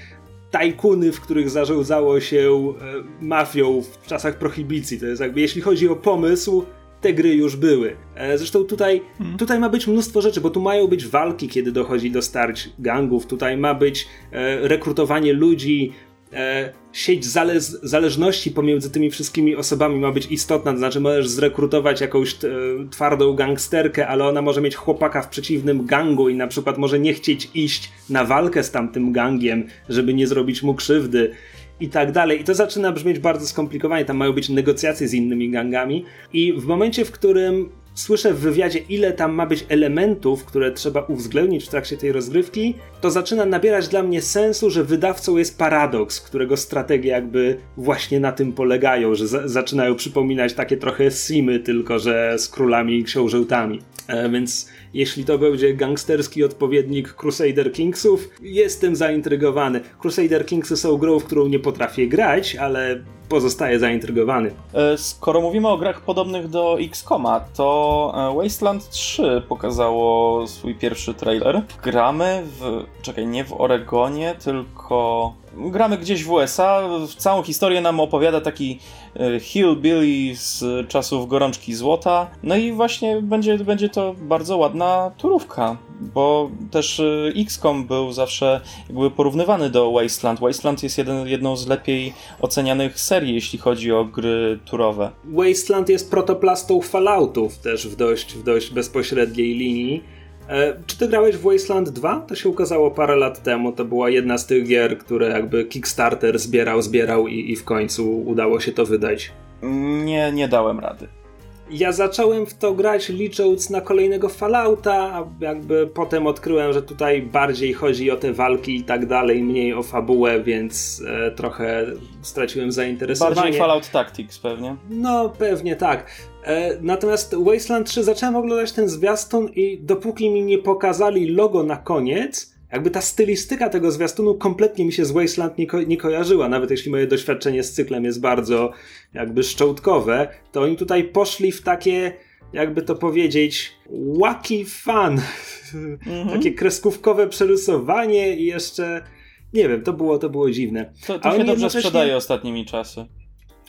tajkuny, w których zarządzało się e, mafią w czasach prohibicji. To jest jakby, jeśli chodzi o pomysł, te gry już były. E, zresztą tutaj, tutaj ma być mnóstwo rzeczy, bo tu mają być walki, kiedy dochodzi do starć gangów, tutaj ma być rekrutowanie ludzi, e, sieć zale- zależności pomiędzy tymi wszystkimi osobami ma być istotna, to znaczy możesz zrekrutować jakąś e, twardą gangsterkę, ale ona może mieć chłopaka w przeciwnym gangu i na przykład może nie chcieć iść na walkę z tamtym gangiem, żeby nie zrobić mu krzywdy i tak dalej. I to zaczyna brzmieć bardzo skomplikowanie. Tam mają być negocjacje z innymi gangami. I w momencie, w którym słyszę w wywiadzie, ile tam ma być elementów, które trzeba uwzględnić w trakcie tej rozgrywki, to zaczyna nabierać dla mnie sensu, że wydawcą jest paradoks, którego strategie jakby właśnie na tym polegają, że za zaczynają przypominać takie trochę simy, tylko że z królami i książętami. E, więc jeśli to będzie gangsterski odpowiednik Crusader Kingsów, jestem zaintrygowany. Crusader Kingsy są grą, w którą nie potrafię grać, ale pozostaję zaintrygowany. E, skoro mówimy o grach podobnych do XCOMa, to e, Wasteland 3 pokazało swój pierwszy trailer. Gramy w. Czekaj, nie w Oregonie, tylko. Gramy gdzieś w USA. Całą historię nam opowiada taki e, hillbilly z czasów gorączki złota. No i właśnie będzie, będzie to bardzo ładna turówka, bo też XCOM był zawsze jakby porównywany do Wasteland. Wasteland jest jeden, jedną z lepiej ocenianych serii, jeśli chodzi o gry turowe. Wasteland jest protoplastą Falloutów też w dość, w dość bezpośredniej linii. E, czy ty grałeś w Wasteland 2? To się ukazało parę lat temu. To była jedna z tych gier, które jakby Kickstarter zbierał, zbierał i, i w końcu udało się to wydać. Nie, nie dałem rady. Ja zacząłem w to grać licząc na kolejnego Fallouta, a jakby potem odkryłem, że tutaj bardziej chodzi o te walki i tak dalej, mniej o fabułę, więc e, trochę straciłem zainteresowanie. Bardziej Fallout Tactics pewnie. No, pewnie tak. E, natomiast Wasteland 3 zacząłem oglądać ten zwiastun i dopóki mi nie pokazali logo na koniec, jakby ta stylistyka tego zwiastunu kompletnie mi się z Wasteland nie, ko nie, kojarzyła, nawet jeśli moje doświadczenie z cyklem jest bardzo jakby szczołtkowe, to oni tutaj poszli w takie, jakby to powiedzieć, wacky fun. Mhm. takie kreskówkowe przerysowanie i jeszcze, nie wiem, to było, to było dziwne. To, to się dobrze jednocześnie... sprzedaje ostatnimi czasy.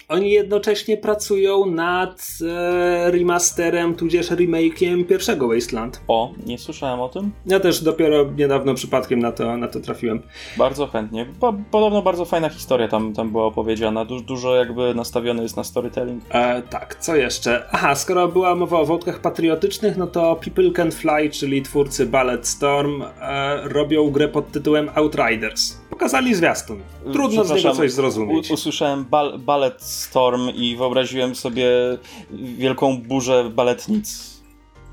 Oni jednocześnie pracują nad e, remasterem, tudzież remake'iem pierwszego Wasteland. O, nie słyszałem o tym? Ja też dopiero niedawno przypadkiem na to, na to trafiłem. Bardzo chętnie. Po, podobno bardzo fajna historia tam, tam była opowiedziana. Du dużo jakby nastawiony jest na storytelling. E, tak, co jeszcze? Aha, skoro była mowa o wątkach patriotycznych, no to People Can Fly, czyli twórcy Ballet Storm, e, robią grę pod tytułem Outriders. Pokazali zwiastun. Trudno z niego coś zrozumieć. usłyszałem bal Ballet Storm i wyobraziłem sobie wielką burzę baletnic.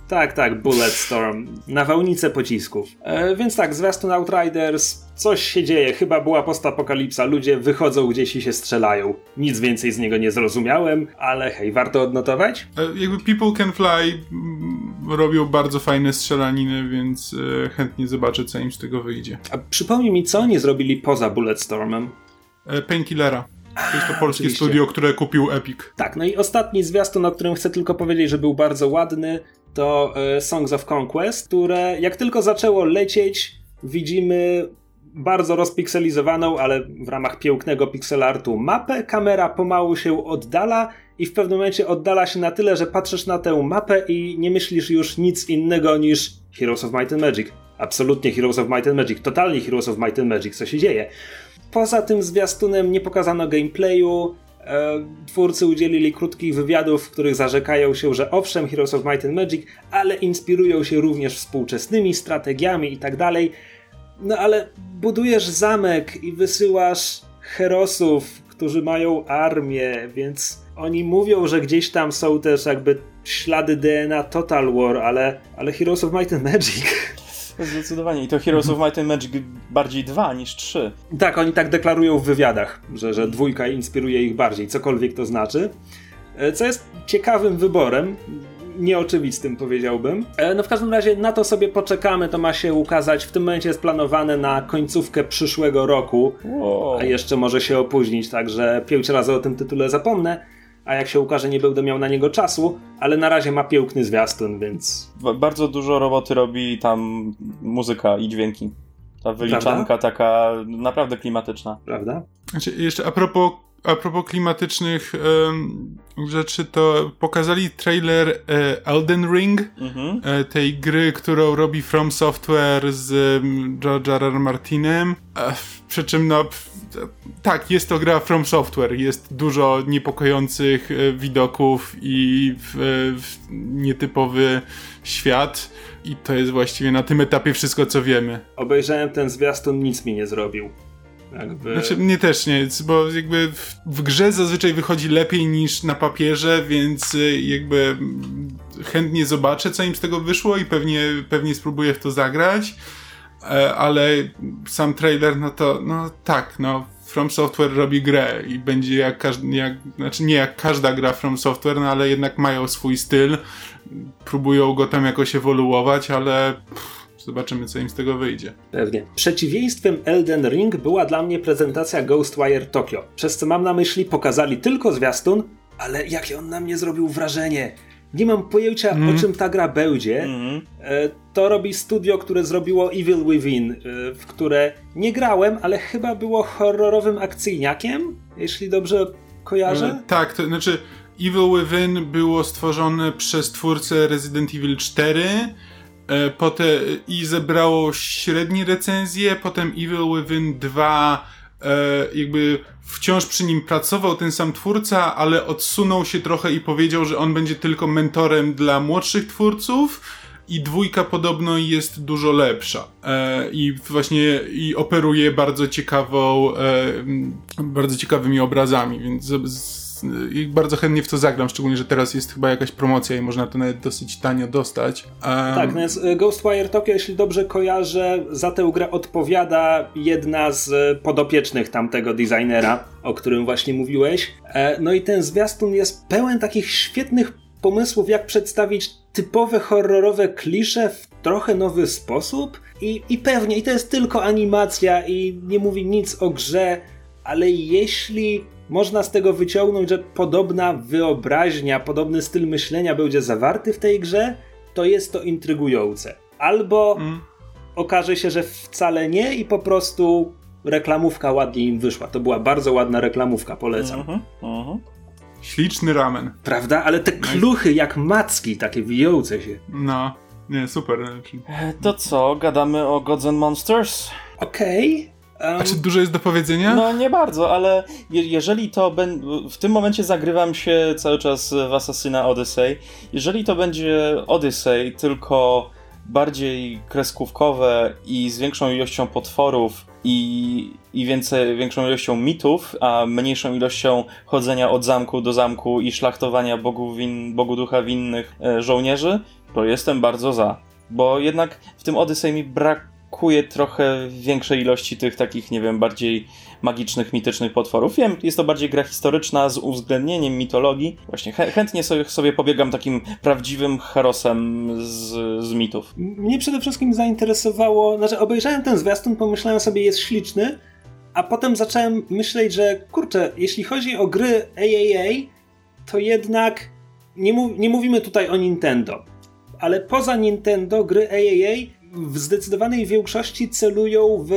Tak, tak, Bulletstorm. Nawałnice pocisków. E, więc tak, zwiastun Outriders, coś się dzieje, chyba była postapokalipsa, ludzie wychodzą gdzieś i się strzelają. Nic więcej z niego nie zrozumiałem, ale hej, warto odnotować? E, jakby People Can Fly mm, robią bardzo fajne strzelaniny, więc e, chętnie zobaczę, co im z tego wyjdzie. A przypomnij mi, co oni zrobili poza Bulletstormem? E, Painkillera. To jest to polskie Oczywiście. studio, które kupił Epic. Tak, no i ostatni zwiastun, o którym chcę tylko powiedzieć, że był bardzo ładny, to e, Songs of Conquest, które jak tylko zaczęło lecieć, widzimy bardzo rozpikselizowaną, ale w ramach pięknego pixelartu mapę. Kamera pomału się oddala i w pewnym momencie oddala się na tyle, że patrzysz na tę mapę i nie myślisz już nic innego niż Heroes of Might and Magic. Absolutnie Heroes of Might and Magic, totalnie Heroes of Might and Magic, co się dzieje. Poza tym zwiastunem nie pokazano gameplayu, e, twórcy udzielili krótkich wywiadów, w których zarzekają się, że owszem, Heroes of Might and Magic, ale inspirują się również współczesnymi strategiami i tak dalej. No ale budujesz zamek i wysyłasz herosów, którzy mają armię, więc oni mówią, że gdzieś tam są też jakby ślady DNA Total War, ale, ale Heroes of Might and Magic. Zdecydowanie. I to Heroes of Might and Magic bardziej dwa niż trzy. Tak, oni tak deklarują w wywiadach, że, że dwójka inspiruje ich bardziej, cokolwiek to znaczy. E, co jest ciekawym wyborem, nieoczywistym powiedziałbym. E, no w każdym razie na to sobie poczekamy, to ma się ukazać. W tym momencie jest planowane na końcówkę przyszłego roku, Wow. a jeszcze może się opóźnić, także pięć razy o tym tytule zapomnę. A jak się ukaże, nie będę miał na niego czasu, ale na razie ma piękny zwiastun, więc Ba- Bardzo dużo roboty robi tam muzyka i dźwięki. Ta wyliczanka Prawda? taka naprawdę klimatyczna. prawda? Znaczy, jeszcze a propos, a propos klimatycznych em, rzeczy, to pokazali trailer e, Elden Ring, Mhm. e, tej gry, którą robi From Software z George R. R. Martinem. E, przy czym, no, pf, tak, jest to gra From Software. Jest dużo niepokojących e, widoków i w, w nietypowy świat. I to jest właściwie na tym etapie wszystko, co wiemy. Obejrzałem ten zwiastun, nic mi nie zrobił. Jakby... Znaczy, mnie też nie, bo jakby w, w grze zazwyczaj wychodzi lepiej niż na papierze, więc y, jakby mm, chętnie zobaczę, co im z tego wyszło i pewnie, pewnie spróbuję w to zagrać, E, ale sam trailer, no to, no tak, no From Software robi grę i będzie jak każdy, jak, znaczy nie jak każda gra From Software, no ale jednak mają swój styl, próbują go tam jakoś ewoluować, ale pff, zobaczymy, co im z tego wyjdzie. Pewnie. Przeciwieństwem Elden Ring była dla mnie prezentacja Ghostwire Tokyo. Przez co mam na myśli, pokazali tylko zwiastun, ale jakie on na mnie zrobił wrażenie. Nie mam pojęcia, o czym ta gra będzie. Mhm. E, To robi studio, które zrobiło Evil Within, e, w które nie grałem, ale chyba było horrorowym akcyjniakiem, jeśli dobrze kojarzę. E, Tak, to znaczy Evil Within było stworzone przez twórcę Resident Evil 4 e, potem, i zebrało średnie recenzje, potem Evil Within 2 e, jakby wciąż przy nim pracował ten sam twórca, ale odsunął się trochę i powiedział, że on będzie tylko mentorem dla młodszych twórców i dwójka podobno jest dużo lepsza. E, i właśnie i operuje bardzo ciekawą, e, bardzo ciekawymi obrazami, więc z, z, i bardzo chętnie w to zagram, szczególnie, że teraz jest chyba jakaś promocja i można to nawet dosyć tanio dostać. Em, Tak, no więc e, Ghostwire Tokyo, jeśli dobrze kojarzę, za tę grę odpowiada jedna z e, podopiecznych tamtego designera, o którym właśnie mówiłeś. E, No i ten zwiastun jest pełen takich świetnych pomysłów, jak przedstawić typowe horrorowe klisze w trochę nowy sposób. I, I pewnie, i to jest tylko animacja i nie mówi nic o grze, ale jeśli można z tego wyciągnąć, że podobna wyobraźnia, podobny styl myślenia będzie zawarty w tej grze, to jest to intrygujące. Albo Mm. okaże się, że wcale nie i po prostu reklamówka ładnie im wyszła. To była bardzo ładna reklamówka, polecam. Mhm. Mhm. Śliczny ramen. Prawda? Ale te kluchy jak macki, takie wijące się. No, nie, super. E, To co, gadamy o Gods and Monsters? Okej. Em, A czy dużo jest do powiedzenia? No nie bardzo, ale je, jeżeli to będzie. W tym momencie zagrywam się cały czas w Assassina Odyssey. Jeżeli to będzie Odyssey, tylko bardziej kreskówkowe i z większą ilością potworów i, i więcej, większą ilością mitów, a mniejszą ilością chodzenia od zamku do zamku i szlachtowania bogu, win, bogu ducha winnych e, żołnierzy, to jestem bardzo za. Bo jednak w tym Odyssey mi brakuje trochę większej ilości tych takich, nie wiem, bardziej magicznych, mitycznych potworów. Wiem, jest to bardziej gra historyczna z uwzględnieniem mitologii. Właśnie chę- chętnie sobie, sobie pobiegam takim prawdziwym herosem z, z mitów. Mnie przede wszystkim zainteresowało, znaczy obejrzałem ten zwiastun, pomyślałem sobie jest śliczny, a potem zacząłem myśleć, że kurczę, jeśli chodzi o gry AAA, to jednak nie, nie mówimy tutaj o Nintendo, ale poza Nintendo gry AAA w zdecydowanej większości celują w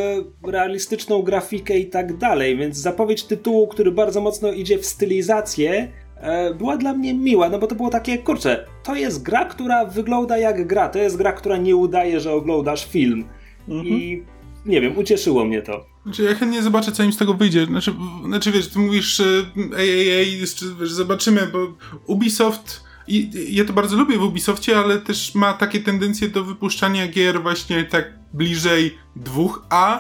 realistyczną grafikę i tak dalej, więc zapowiedź tytułu, który bardzo mocno idzie w stylizację, e, była dla mnie miła, no bo to było takie, kurczę, to jest gra, która wygląda jak gra, to jest gra, która nie udaje, że oglądasz film. I nie wiem, ucieszyło mnie to. Znaczy, ja chętnie zobaczę, co im z tego wyjdzie. Znaczy, znaczy wiesz, ty mówisz e, AAA, jeszcze, wiesz, zobaczymy, bo Ubisoft... I ja to bardzo lubię w Ubisoftie, ale też ma takie tendencje do wypuszczania gier właśnie tak bliżej 2A,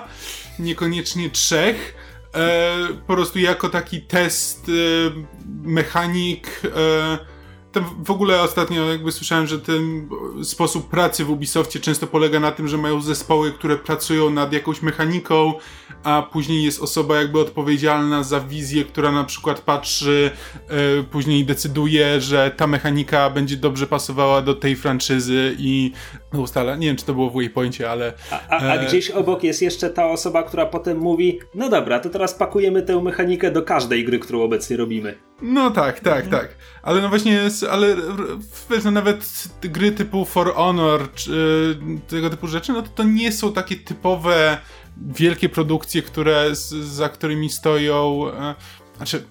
niekoniecznie 3. E, po prostu jako taki test, e, mechanik, e, tam w ogóle ostatnio jakby słyszałem, że ten sposób pracy w Ubisoftie często polega na tym, że mają zespoły, które pracują nad jakąś mechaniką, a później jest osoba jakby odpowiedzialna za wizję, która na przykład patrzy, e, później decyduje, że ta mechanika będzie dobrze pasowała do tej franczyzy i ustala. Nie wiem, czy to było w Waypointie, ale... A, a, a e, gdzieś obok jest jeszcze ta osoba, która potem mówi, no dobra, to teraz pakujemy tę mechanikę do każdej gry, którą obecnie robimy. No tak, tak, Mhm. tak. Ale no właśnie, jest- ale wiesz, no nawet gry typu For Honor, czy y, tego typu rzeczy, no to to nie są takie typowe wielkie produkcje, które z, za którymi stoją, e, znaczy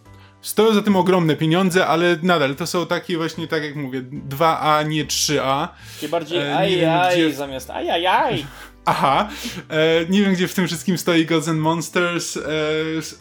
stoją za tym ogromne pieniądze, ale nadal to są takie właśnie, tak jak mówię, 2A, nie 3A. Takie bardziej E, ajaj gdzie- zamiast ajajaj. Aha, e, nie wiem gdzie w tym wszystkim stoi Gods and Monsters, e,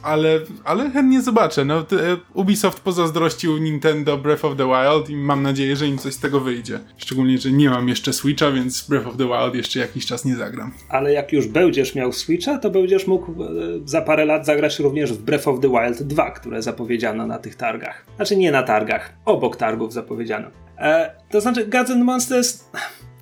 ale, ale chętnie zobaczę. No, t- e, Ubisoft pozazdrościł Nintendo Breath of the Wild i mam nadzieję, że im coś z tego wyjdzie. Szczególnie, że nie mam jeszcze Switcha, więc Breath of the Wild jeszcze jakiś czas nie zagram. Ale jak już będziesz miał Switcha, to będziesz mógł e, za parę lat zagrać również w Breath of the Wild 2, które zapowiedziano na tych targach. Znaczy nie na targach, obok targów zapowiedziano. E, to znaczy Gods and Monsters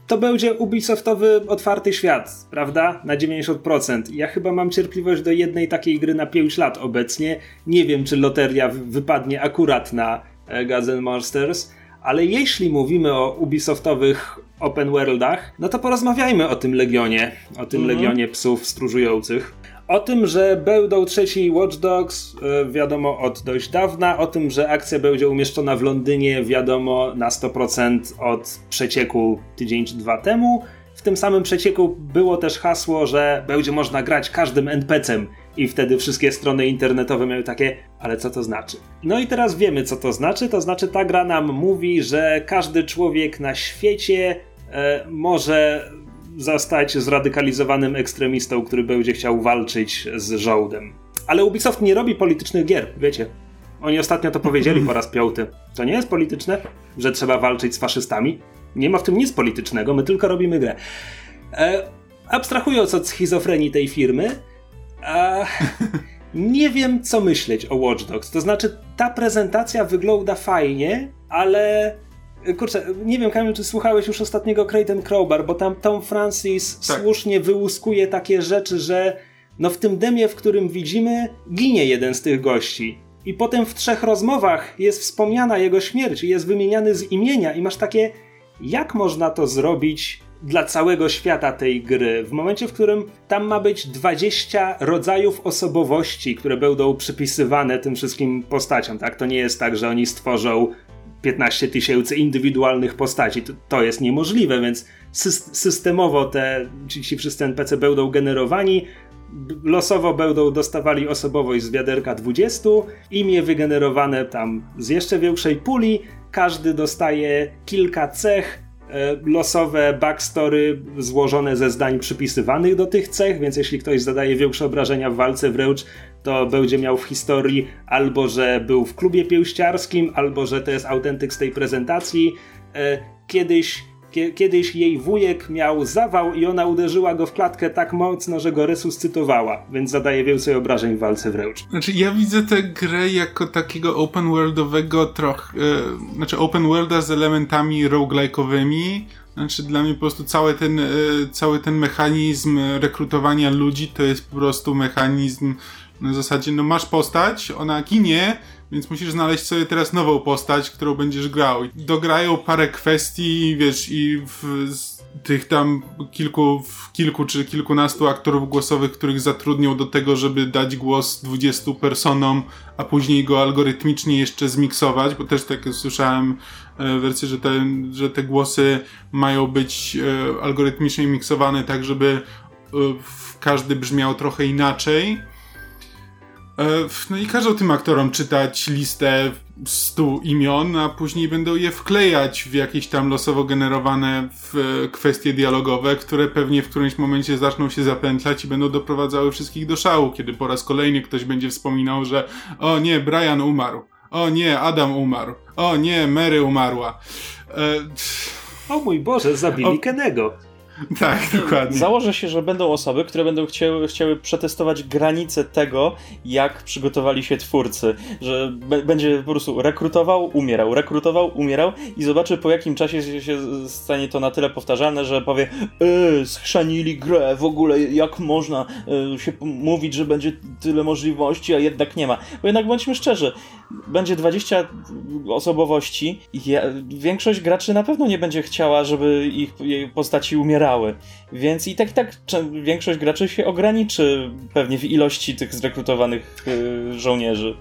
to będzie Ubisoftowy otwarty świat, prawda? Na 90%. Ja chyba mam cierpliwość do jednej takiej gry na 5 lat obecnie. Nie wiem, czy loteria wypadnie akurat na e, and Monsters, ale jeśli mówimy o Ubisoftowych open worldach, no to porozmawiajmy o tym Legionie, o tym Legionie psów stróżujących. O tym, że będą trzeci Watch Dogs, e, wiadomo od dość dawna. O tym, że akcja będzie umieszczona w Londynie, wiadomo na 100% od przecieku tydzień czy dwa temu. W tym samym przecieku było też hasło, że będzie można grać każdym NPC-em i wtedy wszystkie strony internetowe miały takie, ale co to znaczy? No i teraz wiemy, co to znaczy. To znaczy, ta gra nam mówi, że każdy człowiek na świecie e, może zostać zradykalizowanym ekstremistą, który będzie chciał walczyć z żołdem. Ale Ubisoft nie robi politycznych gier, wiecie. Oni ostatnio to powiedzieli po raz piąty. To nie jest polityczne, że trzeba walczyć z faszystami. Nie ma w tym nic politycznego, my tylko robimy grę. E, abstrahując od schizofrenii tej firmy, e, nie wiem co myśleć o Watch Dogs. To znaczy, ta prezentacja wygląda fajnie, ale Kurczę, nie wiem, Kamil, czy słuchałeś już ostatniego Creighton Crowbar, bo tam Tom Francis Tak. słusznie wyłuskuje takie rzeczy, że no w tym demie, w którym widzimy, ginie jeden z tych gości. I potem w trzech rozmowach jest wspomniana jego śmierć i jest wymieniany z imienia i masz takie, jak można to zrobić dla całego świata tej gry? W momencie, w którym tam ma być 20 rodzajów osobowości, które będą przypisywane tym wszystkim postaciom, tak? To nie jest tak, że oni stworzą 15 tysięcy indywidualnych postaci. To, to jest niemożliwe, więc sys- systemowo te, ci, ci wszyscy NPC będą generowani, losowo będą dostawali osobowość z wiaderka 20, imię wygenerowane tam z jeszcze większej puli, każdy dostaje kilka cech, e, losowe backstory złożone ze zdań przypisywanych do tych cech, więc jeśli ktoś zadaje większe obrażenia w walce wręcz, to będzie miał w historii albo, że był w klubie pięściarskim, albo, że to jest autentyk z tej prezentacji. E, Kiedyś, kie, kiedyś jej wujek miał zawał i ona uderzyła go w klatkę tak mocno, że go resuscytowała, więc zadaje więcej obrażeń w walce wręcz. Znaczy, ja widzę tę grę jako takiego open worldowego trochę, e, znaczy open worlda z elementami roguelike'owymi. Znaczy, dla mnie po prostu cały ten, e, cały ten mechanizm rekrutowania ludzi to jest po prostu mechanizm na zasadzie, no masz postać, ona ginie, więc musisz znaleźć sobie teraz nową postać, którą będziesz grał. Dograją parę kwestii, wiesz, i w tych tam kilku, kilku czy kilkunastu aktorów głosowych, których zatrudnią do tego, żeby dać głos 20 personom, a później go algorytmicznie jeszcze zmiksować, bo też tak słyszałem e, wersję, że te, że te głosy mają być e, algorytmicznie miksowane tak, żeby e, każdy brzmiał trochę inaczej. E, No i każą tym aktorom czytać listę 100 imion, a później będą je wklejać w jakieś tam losowo generowane e, kwestie dialogowe, które pewnie w którymś momencie zaczną się zapętlać i będą doprowadzały wszystkich do szału, kiedy po raz kolejny ktoś będzie wspominał, że o nie, Brian umarł, o nie, Adam umarł, o nie, Mary umarła. E, O mój Boże, zabili O- Kenego. Tak, dokładnie. Założę się, że będą osoby, które będą chciały, chciały przetestować granice tego, jak przygotowali się twórcy. Że będzie po prostu rekrutował, umierał, rekrutował, umierał i zobaczy po jakim czasie się, się stanie to na tyle powtarzalne, że powie e, schrzanili grę, w ogóle jak można e, się mówić, że będzie tyle możliwości, a jednak nie ma. Bo jednak bądźmy szczerzy, będzie 20 osobowości i większość graczy na pewno nie będzie chciała, żeby ich postaci Więc i tak i tak większość graczy się ograniczy pewnie w ilości tych zrekrutowanych yy, żołnierzy.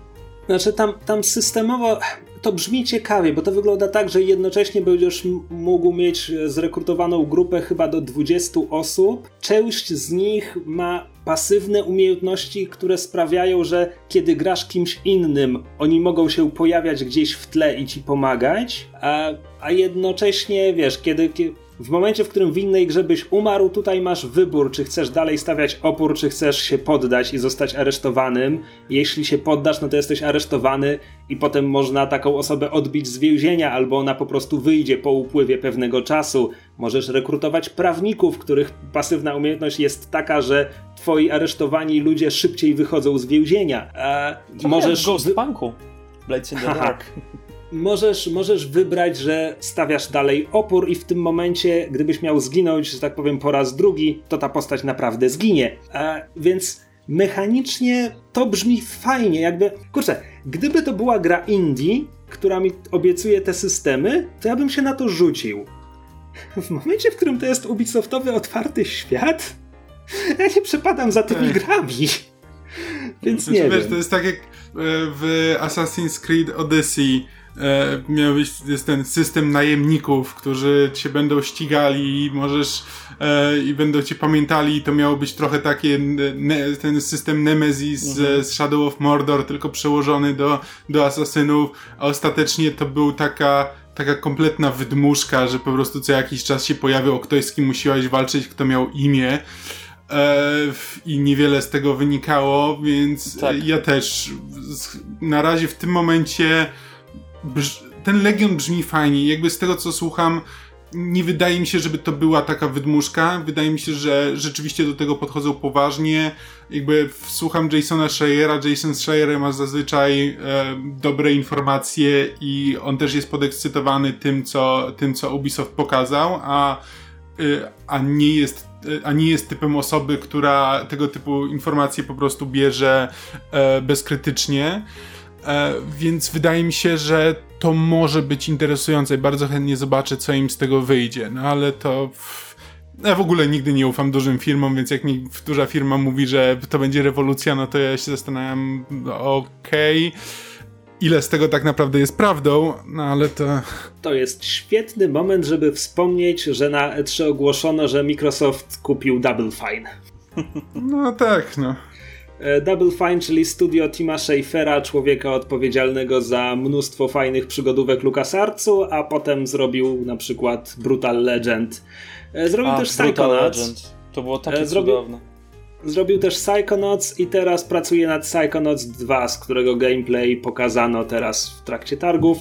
Znaczy tam, tam systemowo to brzmi ciekawie, bo to wygląda tak, że jednocześnie będziesz mógł mieć zrekrutowaną grupę chyba do 20 osób. Część z nich ma pasywne umiejętności, które sprawiają, że kiedy grasz kimś innym, oni mogą się pojawiać gdzieś w tle i ci pomagać, a, a jednocześnie, wiesz, kiedy w momencie, w którym w innej grze byś umarł, tutaj masz wybór, czy chcesz dalej stawiać opór, czy chcesz się poddać i zostać aresztowanym. Jeśli się poddasz, no to jesteś aresztowany i potem można taką osobę odbić z więzienia, albo ona po prostu wyjdzie po upływie pewnego czasu. Możesz rekrutować prawników, których pasywna umiejętność jest taka, że twoi aresztowani ludzie szybciej wychodzą z więzienia. A możesz... Ghost Punku. Blades in the Dark możesz, możesz wybrać, że stawiasz dalej opór i w tym momencie, gdybyś miał zginąć, że tak powiem, po raz drugi, to ta postać naprawdę zginie. A, więc mechanicznie to brzmi fajnie, jakby, kurczę, gdyby to była gra indie, która mi obiecuje te systemy, to ja bym się na to rzucił. W momencie, w którym to jest Ubisoftowy otwarty świat, ja nie przepadam za tymi grami. Więc znaczy, nie wiesz, wiem. To jest tak jak e, w Assassin's Creed Odyssey e, miał być jest ten system najemników, którzy cię będą ścigali i możesz e, i będą cię pamiętali. To miało być trochę takie ne, ten system Nemesis mhm. z Shadow of Mordor, tylko przełożony do, do asasynów, a ostatecznie to był taka taka kompletna wydmuszka, że po prostu co jakiś czas się pojawiał ktoś, z kim musiałeś walczyć, kto miał imię. E, I niewiele z tego wynikało, więc tak. ja też na razie w tym momencie ten Legion brzmi fajnie. Jakby z tego co słucham, nie wydaje mi się, żeby to była taka wydmuszka. Wydaje mi się, że rzeczywiście do tego podchodzą poważnie. Jakby słucham Jasona Schreiera. Jason Schreier ma zazwyczaj e, dobre informacje i on też jest podekscytowany tym, co, tym, co Ubisoft pokazał, a, e, a nie jest e, a nie jest typem osoby, która tego typu informacje po prostu bierze e, bezkrytycznie. E, więc wydaje mi się, że to może być interesujące. Bardzo chętnie zobaczę, co im z tego wyjdzie. No ale to. Ja w ogóle nigdy nie ufam dużym firmom, więc jak mi duża firma mówi, że to będzie rewolucja, no to ja się zastanawiam, okej. Okay ile z tego tak naprawdę jest prawdą, no ale to. To jest świetny moment, żeby wspomnieć, że na E3 ogłoszono, że Microsoft kupił Double Fine. No tak, no. E, Double Fine, czyli studio Tima Schafera, człowieka odpowiedzialnego za mnóstwo fajnych przygodówek LucasArtsu, a potem zrobił na przykład Brutal Legend. E, zrobił a, też Psychonauts. To było takie zrobił, cudowne. Zrobił też Psychonauts i teraz pracuje nad Psychonauts 2, z którego gameplay pokazano teraz w trakcie targów.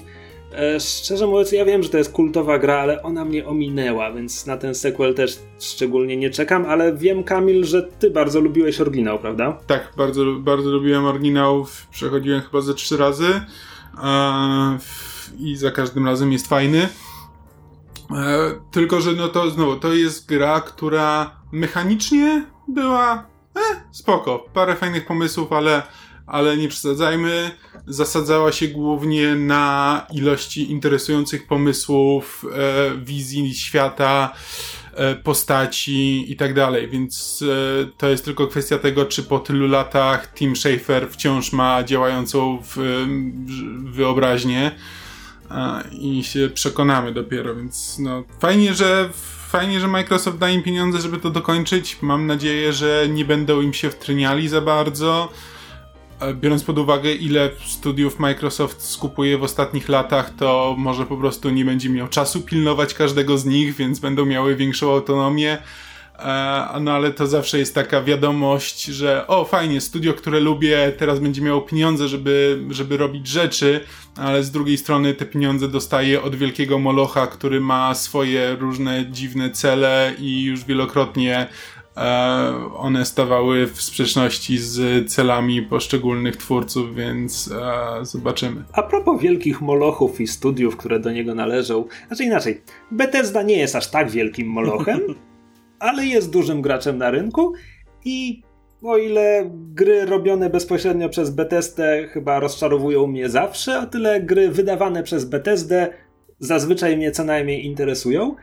E, szczerze mówiąc, ja wiem, że to jest kultowa gra, ale ona mnie ominęła, więc na ten sequel też szczególnie nie czekam, ale wiem, Kamil, że ty bardzo lubiłeś oryginał, prawda? Tak, bardzo, bardzo lubiłem oryginał, przechodziłem chyba ze trzy razy i za każdym razem jest fajny. E, tylko, że no to znowu, to jest gra, która mechanicznie była e, spoko. Parę fajnych pomysłów, ale ale nie przesadzajmy, zasadzała się głównie na ilości interesujących pomysłów, e, wizji świata, e, postaci i tak dalej, więc e, to jest tylko kwestia tego, czy po tylu latach Tim Schafer wciąż ma działającą w, w wyobraźnię i się przekonamy dopiero, więc no fajnie, że fajnie, że Microsoft da im pieniądze, żeby to dokończyć. Mam nadzieję, że nie będą im się wtryniali za bardzo biorąc pod uwagę, ile studiów Microsoft skupuje w ostatnich latach, to może po prostu nie będzie miał czasu pilnować każdego z nich, więc będą miały większą autonomię. E, no ale to zawsze jest taka wiadomość, że o fajnie, studio, które lubię, teraz będzie miało pieniądze, żeby, żeby robić rzeczy, ale z drugiej strony te pieniądze dostaje od wielkiego molocha, który ma swoje różne dziwne cele i już wielokrotnie e, one stawały w sprzeczności z celami poszczególnych twórców, więc e, zobaczymy. A propos wielkich molochów i studiów, które do niego należą, znaczy inaczej, Bethesda nie jest aż tak wielkim molochem, ale jest dużym graczem na rynku i o ile gry robione bezpośrednio przez Bethesdę chyba rozczarowują mnie zawsze, o tyle gry wydawane przez Bethesdę zazwyczaj mnie co najmniej interesują.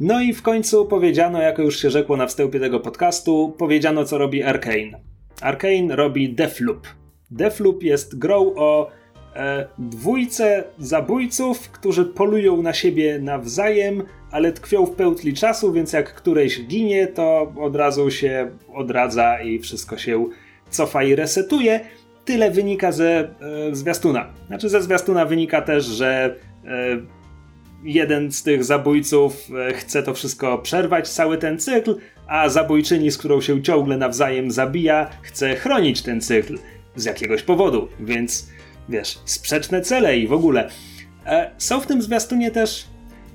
No i w końcu powiedziano, jako już się rzekło na wstępie tego podcastu, powiedziano co robi Arkane. Arkane robi Deathloop. Deathloop jest grą o e, dwójce zabójców, którzy polują na siebie nawzajem, ale tkwią w pełtli czasu, więc jak któreś ginie, to od razu się odradza i wszystko się cofa i resetuje. Tyle wynika ze e, zwiastuna. Znaczy ze zwiastuna wynika też, że e, jeden z tych zabójców e, chce to wszystko przerwać, cały ten cykl, a zabójczyni, z którą się ciągle nawzajem zabija, chce chronić ten cykl z jakiegoś powodu, więc wiesz, sprzeczne cele i w ogóle. E, są w tym zwiastunie też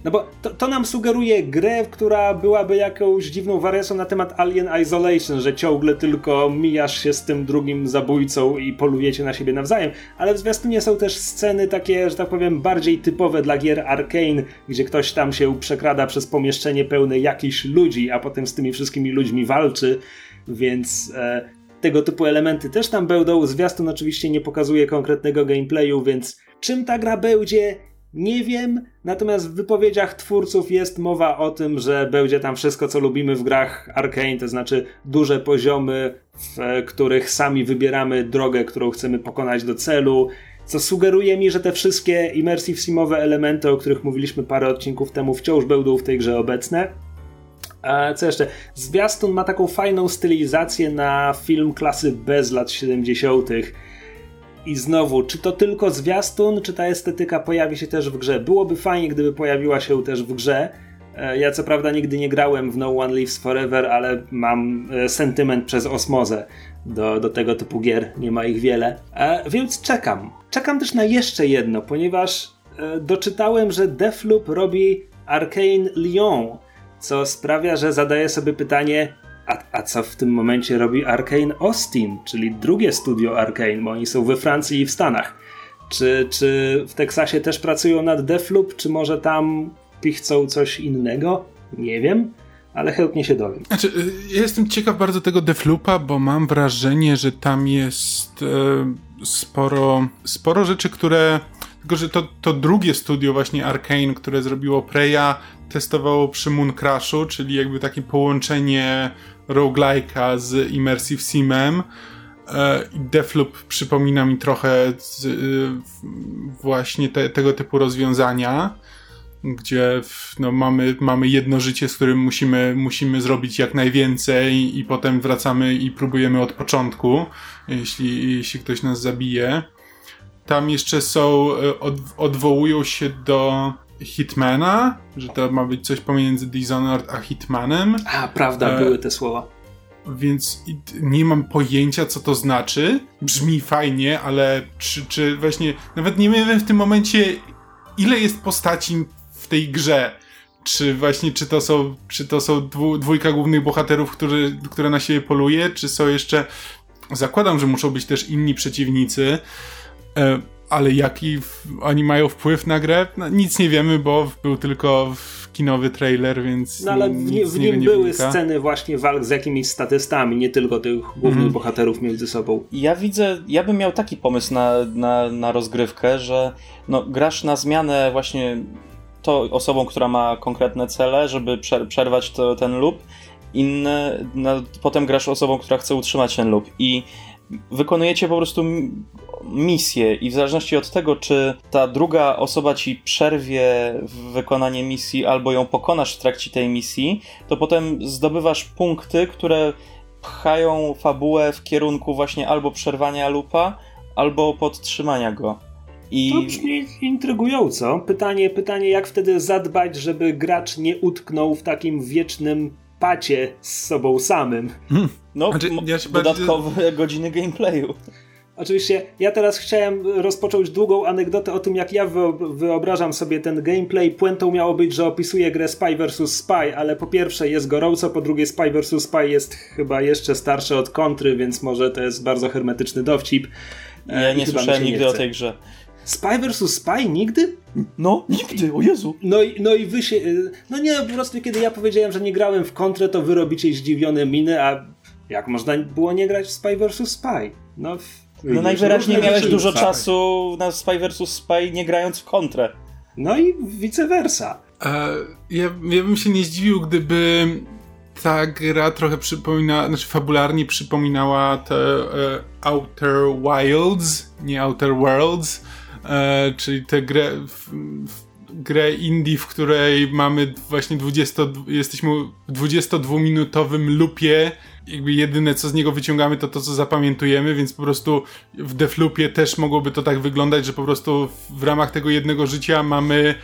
no bo to, to, nam sugeruje grę, która byłaby jakąś dziwną wariacją na temat Alien Isolation, że ciągle tylko mijasz się z tym drugim zabójcą i polujecie na siebie nawzajem, ale w zwiastunie są też sceny takie, że tak powiem, bardziej typowe dla gier Arkane, gdzie ktoś tam się przekrada przez pomieszczenie pełne jakichś ludzi, a potem z tymi wszystkimi ludźmi walczy, więc e, tego typu elementy też tam będą. Zwiastun oczywiście nie pokazuje konkretnego gameplayu, więc czym ta gra będzie, nie wiem, natomiast w wypowiedziach twórców jest mowa o tym, że będzie tam wszystko, co lubimy w grach Arkane, to znaczy duże poziomy, w których sami wybieramy drogę, którą chcemy pokonać do celu, co sugeruje mi, że te wszystkie immersive simowe elementy, o których mówiliśmy parę odcinków temu, wciąż będą w tej grze obecne. A co jeszcze? Zwiastun ma taką fajną stylizację na film klasy B z lat 70 i znowu, czy to tylko zwiastun, czy ta estetyka pojawi się też w grze? Byłoby fajnie, gdyby pojawiła się też w grze. E, ja co prawda nigdy nie grałem w No One Lives Forever, ale mam e, sentyment przez osmozę do, do tego typu gier, nie ma ich wiele. E, więc czekam. Czekam też na jeszcze jedno, ponieważ doczytałem, że Deathloop robi Arcane Lyon, co sprawia, że zadaję sobie pytanie, a, a co w tym momencie robi Arkane Austin, czyli drugie studio Arkane, bo oni są we Francji i w Stanach. Czy, czy w Teksasie też pracują nad Deathloop, czy może tam pichcą coś innego? Nie wiem, ale chętnie się dowiem. Znaczy, y, ja jestem ciekaw bardzo tego Deathloopa, bo mam wrażenie, że tam jest e, sporo, sporo rzeczy, które tylko, że to, to drugie studio właśnie Arkane, które zrobiło Preya, testowało przy Moon Crashu, czyli jakby takie połączenie roguelike'a z Immersive Simem. E, Deathloop przypomina mi trochę z, y, właśnie te, tego typu rozwiązania, gdzie no, mamy, mamy jedno życie, z którym musimy, musimy zrobić jak najwięcej i potem wracamy i próbujemy od początku, jeśli, jeśli ktoś nas zabije. Tam jeszcze są, e, od, odwołują się do Hitmana, że to ma być coś pomiędzy Dishonored a Hitmanem. A, prawda, e, były te słowa. Więc nie mam pojęcia, co to znaczy. Brzmi fajnie, ale czy, czy właśnie. Nawet nie wiem w tym momencie, ile jest postaci w tej grze. Czy właśnie, czy to są, czy to są dwu, dwójka głównych bohaterów, które na siebie poluje, czy są jeszcze. Zakładam, że muszą być też inni przeciwnicy. E, ale jaki oni mają wpływ na grę? No, nic nie wiemy, bo był tylko kinowy trailer, więc. No ale w, w nim były wynika. sceny właśnie walk z jakimiś statystami, nie tylko tych głównych mm. bohaterów między sobą. Ja widzę, ja bym miał taki pomysł na, na, na rozgrywkę, że no, grasz na zmianę właśnie to osobą, która ma konkretne cele, żeby przerwać to, ten loop, inne, no, potem grasz osobą, która chce utrzymać ten loop i wykonujecie po prostu misję i w zależności od tego, czy ta druga osoba ci przerwie wykonanie misji albo ją pokonasz w trakcie tej misji, to potem zdobywasz punkty, które pchają fabułę w kierunku właśnie albo przerwania lupa, albo podtrzymania go. I... To brzmi intrygująco. Pytanie, pytanie, jak wtedy zadbać, żeby gracz nie utknął w takim wiecznym pacie z sobą samym. No, Znaczy, ja się bardziej- dodatkowe godziny gameplayu. Oczywiście, ja teraz chciałem rozpocząć długą anegdotę o tym, jak ja wyo- wyobrażam sobie ten gameplay. Puentą miało być, że opisuje grę Spy vs. Spy, ale po pierwsze jest gorąco, po drugie Spy vs. Spy jest chyba jeszcze starszy od kontry, więc może to jest bardzo hermetyczny dowcip. E, Ja i nie słyszałem się nie nigdy o tej grze. Spy vs. Spy? Nigdy? No, nigdy, o Jezu. No i, no i wy się. y, No nie, po prostu kiedy ja powiedziałem, że nie grałem w kontrę, to wy robicie zdziwione miny, a jak można było nie grać w Spy vs. Spy? No, w- No najwyraźniej miałeś rzeczy dużo czasu na Spy vs. Spy nie grając w kontrę. No i vice versa. E, ja, ja bym się nie zdziwił, gdyby ta gra trochę przypomina, znaczy fabularnie przypominała te e, Outer Wilds, nie Outer Worlds, e, czyli tę grę, w, w, grę indie, w której mamy właśnie 20, jesteśmy w 22-minutowym lupie, jakby jedyne co z niego wyciągamy to to co zapamiętujemy, więc po prostu w Defloopie też mogłoby to tak wyglądać, że po prostu w ramach tego jednego życia mamy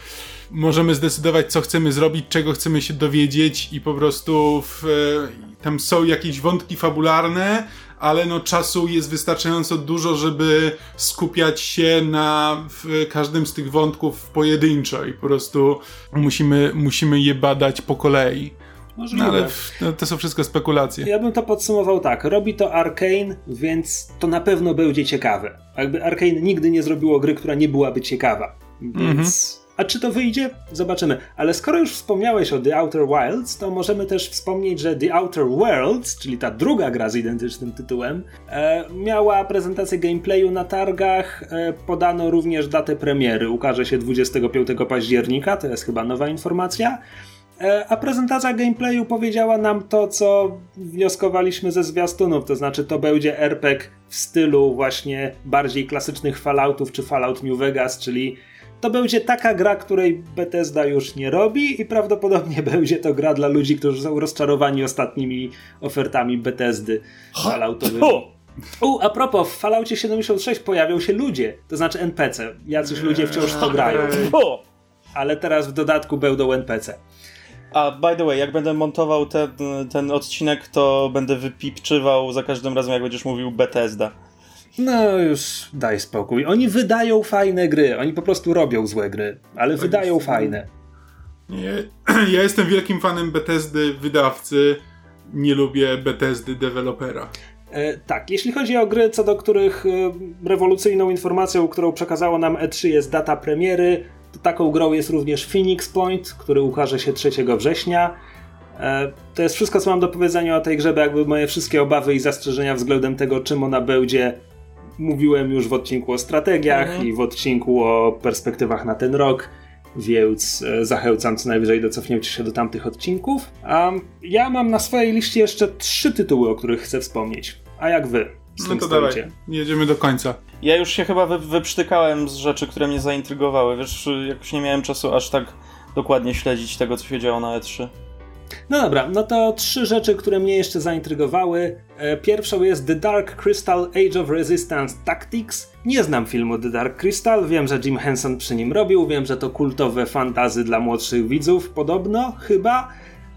możemy zdecydować, co chcemy zrobić, czego chcemy się dowiedzieć i po prostu w, e, tam są jakieś wątki fabularne, ale no czasu jest wystarczająco dużo, żeby skupiać się na w każdym z tych wątków pojedynczo i po prostu musimy, musimy je badać po kolei. Możliwe. No ale no, to są wszystko spekulacje. Ja bym to podsumował tak. Robi to Arkane, więc to na pewno będzie ciekawe. Jakby Arkane nigdy nie zrobiło gry, która nie byłaby ciekawa. Więc. A czy to wyjdzie? Zobaczymy. Ale skoro już wspomniałeś o The Outer Wilds, to możemy też wspomnieć, że The Outer Worlds, czyli ta druga gra z identycznym tytułem, e, miała prezentację gameplayu na targach. E, podano również datę premiery. Ukaże się 25 października, to jest chyba nowa informacja. E, A prezentacja gameplayu powiedziała nam to, co wnioskowaliśmy ze zwiastunów, to znaczy to będzie RPG w stylu właśnie bardziej klasycznych Falloutów czy Fallout New Vegas, czyli to będzie taka gra, której Bethesda już nie robi i prawdopodobnie będzie to gra dla ludzi, którzy są rozczarowani ostatnimi ofertami Bethesdy Falloutowymi. O! U, a propos, w Falloutie 76 pojawią się ludzie, to znaczy NPC. Jacyś ludzie wciąż to grają, ale teraz w dodatku będą NPC. A by the way, jak będę montował ten, ten odcinek, to będę wypipczywał za każdym razem, jak będziesz mówił Bethesda. No już daj spokój. Oni wydają fajne gry, oni po prostu robią złe gry, ale wydają jest. fajne. Nie, ja jestem wielkim fanem Bethesdy wydawcy, nie lubię Bethesdy dewelopera. E, tak, jeśli chodzi o gry, co do których e, rewolucyjną informacją, którą przekazało nam E3 jest data premiery, to taką grą jest również Phoenix Point, który ukaże się 3 września. E, to jest wszystko, co mam do powiedzenia o tej grze, bo jakby moje wszystkie obawy i zastrzeżenia względem tego, czym ona będzie, mówiłem już w odcinku o strategiach Mhm. i w odcinku o perspektywach na ten rok, więc e, zachęcam co najwyżej do cofnięcia się do tamtych odcinków. A ja mam na swojej liście jeszcze trzy tytuły, o których chcę wspomnieć. A jak wy? Z No tym to stoicie? dawaj, jedziemy do końca. Ja już się chyba wy, wyprztykałem z rzeczy, które mnie zaintrygowały. Wiesz, jakoś nie miałem czasu aż tak dokładnie śledzić tego, co się działo na E E3. No dobra, no to trzy rzeczy, które mnie jeszcze zaintrygowały. E, Pierwszą jest The Dark Crystal Age of Resistance Tactics. Nie znam filmu The Dark Crystal, wiem, że Jim Henson przy nim robił, wiem, że to kultowe fantazy dla młodszych widzów, podobno, chyba.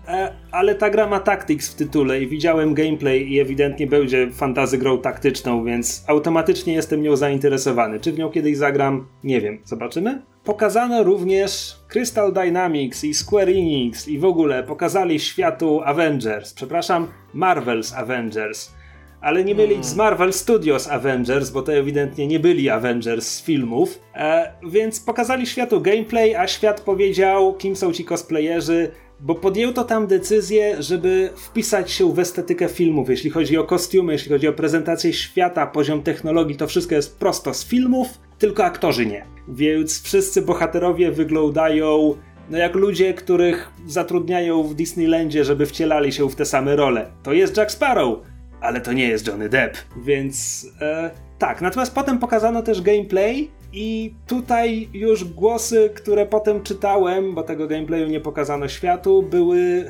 E, Ale ta gra ma Tactics w tytule i widziałem gameplay i ewidentnie będzie fantazy grą taktyczną, więc automatycznie jestem nią zainteresowany. Czy w nią kiedyś zagram? Nie wiem, zobaczymy. Pokazano również Crystal Dynamics i Square Enix i w ogóle pokazali światu Avengers, przepraszam, Marvel's Avengers. Ale nie byli z Marvel Studios Avengers, bo to ewidentnie nie byli Avengers z filmów. E, więc pokazali światu gameplay, a świat powiedział, kim są ci cosplayerzy, bo podjęto tam decyzję, żeby wpisać się w estetykę filmów. Jeśli chodzi o kostiumy, jeśli chodzi o prezentację świata, poziom technologii, to wszystko jest prosto z filmów, tylko aktorzy nie. Więc wszyscy bohaterowie wyglądają no jak ludzie, których zatrudniają w Disneylandzie, żeby wcielali się w te same role. To jest Jack Sparrow, ale to nie jest Johnny Depp. Więc e, tak, natomiast potem pokazano też gameplay i tutaj już głosy, które potem czytałem, bo tego gameplayu nie pokazano światu, były...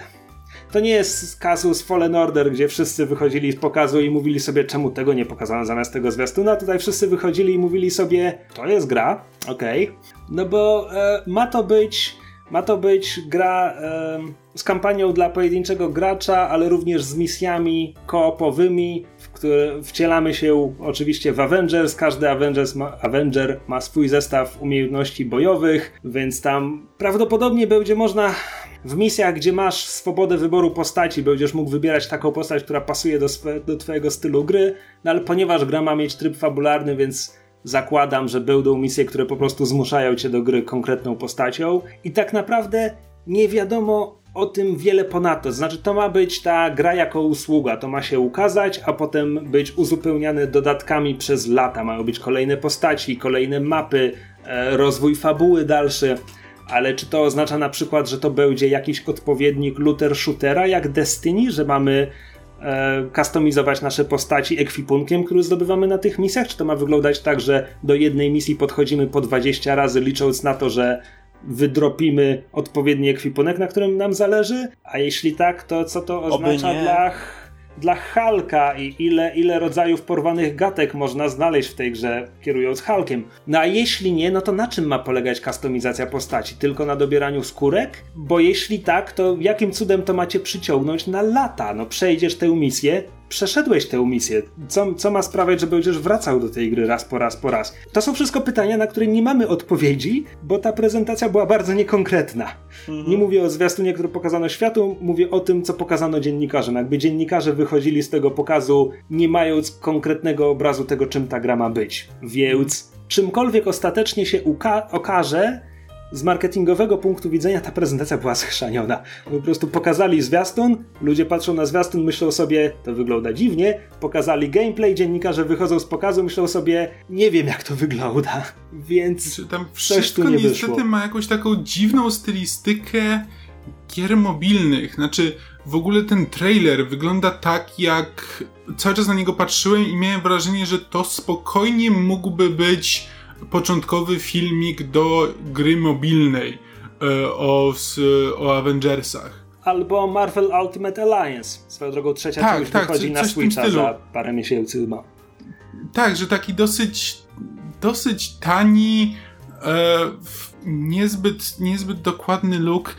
To nie jest kasus Fallen Order, gdzie wszyscy wychodzili z pokazu i mówili sobie, czemu tego nie pokazano zamiast tego zwiastuna. Tutaj wszyscy wychodzili i mówili sobie, to jest gra, okej. No bo e, ma to być Ma to być gra z kampanią dla pojedynczego gracza, ale również z misjami koopowymi, które wcielamy się oczywiście w Avengers. Każdy Avengers ma, Avenger ma swój zestaw umiejętności bojowych, więc tam prawdopodobnie będzie można w misjach, gdzie masz swobodę wyboru postaci, będziesz mógł wybierać taką postać, która pasuje do, swe, do twojego stylu gry, no ale ponieważ gra ma mieć tryb fabularny, więc zakładam, że będą misje, które po prostu zmuszają cię do gry konkretną postacią i tak naprawdę nie wiadomo o tym wiele ponadto. Znaczy, to ma być ta gra jako usługa, to ma się ukazać, a potem być uzupełniane dodatkami przez lata. Mają być kolejne postaci, kolejne mapy, e, rozwój fabuły dalszy. Ale czy to oznacza na przykład, że to będzie jakiś odpowiednik looter shootera jak Destiny, że mamy e, kustomizować nasze postaci ekwipunkiem, który zdobywamy na tych misjach? Czy to ma wyglądać tak, że do jednej misji podchodzimy po 20 razy, licząc na to, że wydropimy odpowiedni ekwipunek, na którym nam zależy? A jeśli tak, to co to oznacza dla dla Halka i ile, ile rodzajów porwanych gatek można znaleźć w tej grze, kierując Halkiem. No a jeśli nie, no to na czym ma polegać kustomizacja postaci? Tylko na dobieraniu skórek? Bo jeśli tak, to jakim cudem to macie przyciągnąć na lata? No przejdziesz tę misję, przeszedłeś tę misję? Co, co ma sprawiać, że będziesz wracał do tej gry raz po raz po raz? To są wszystko pytania, na które nie mamy odpowiedzi, bo ta prezentacja była bardzo niekonkretna. Mhm. Nie mówię o zwiastunie, który pokazano światu, mówię o tym, co pokazano dziennikarzom. Jakby dziennikarze wychodzili z tego pokazu, nie mając konkretnego obrazu tego, czym ta gra ma być. Więc czymkolwiek ostatecznie się okaże, z marketingowego punktu widzenia ta prezentacja była schrzaniona. Po prostu pokazali zwiastun, ludzie patrzą na zwiastun, myślą sobie, to wygląda dziwnie, pokazali gameplay, dziennikarze wychodzą z pokazu, myślą sobie, nie wiem jak to wygląda, więc Czy tam wszystko tu nie niestety wyszło. ma jakąś taką dziwną stylistykę gier mobilnych, znaczy w ogóle ten trailer wygląda tak, jak cały czas na niego patrzyłem i miałem wrażenie, że to spokojnie mógłby być początkowy filmik do gry mobilnej e, o, o Avengersach. Albo Marvel Ultimate Alliance. Swoją drogą trzecia tak, część tak, wychodzi na Switcha za parę miesięcy chyba. Tak, że taki dosyć dosyć tani, e, niezbyt, niezbyt dokładny look.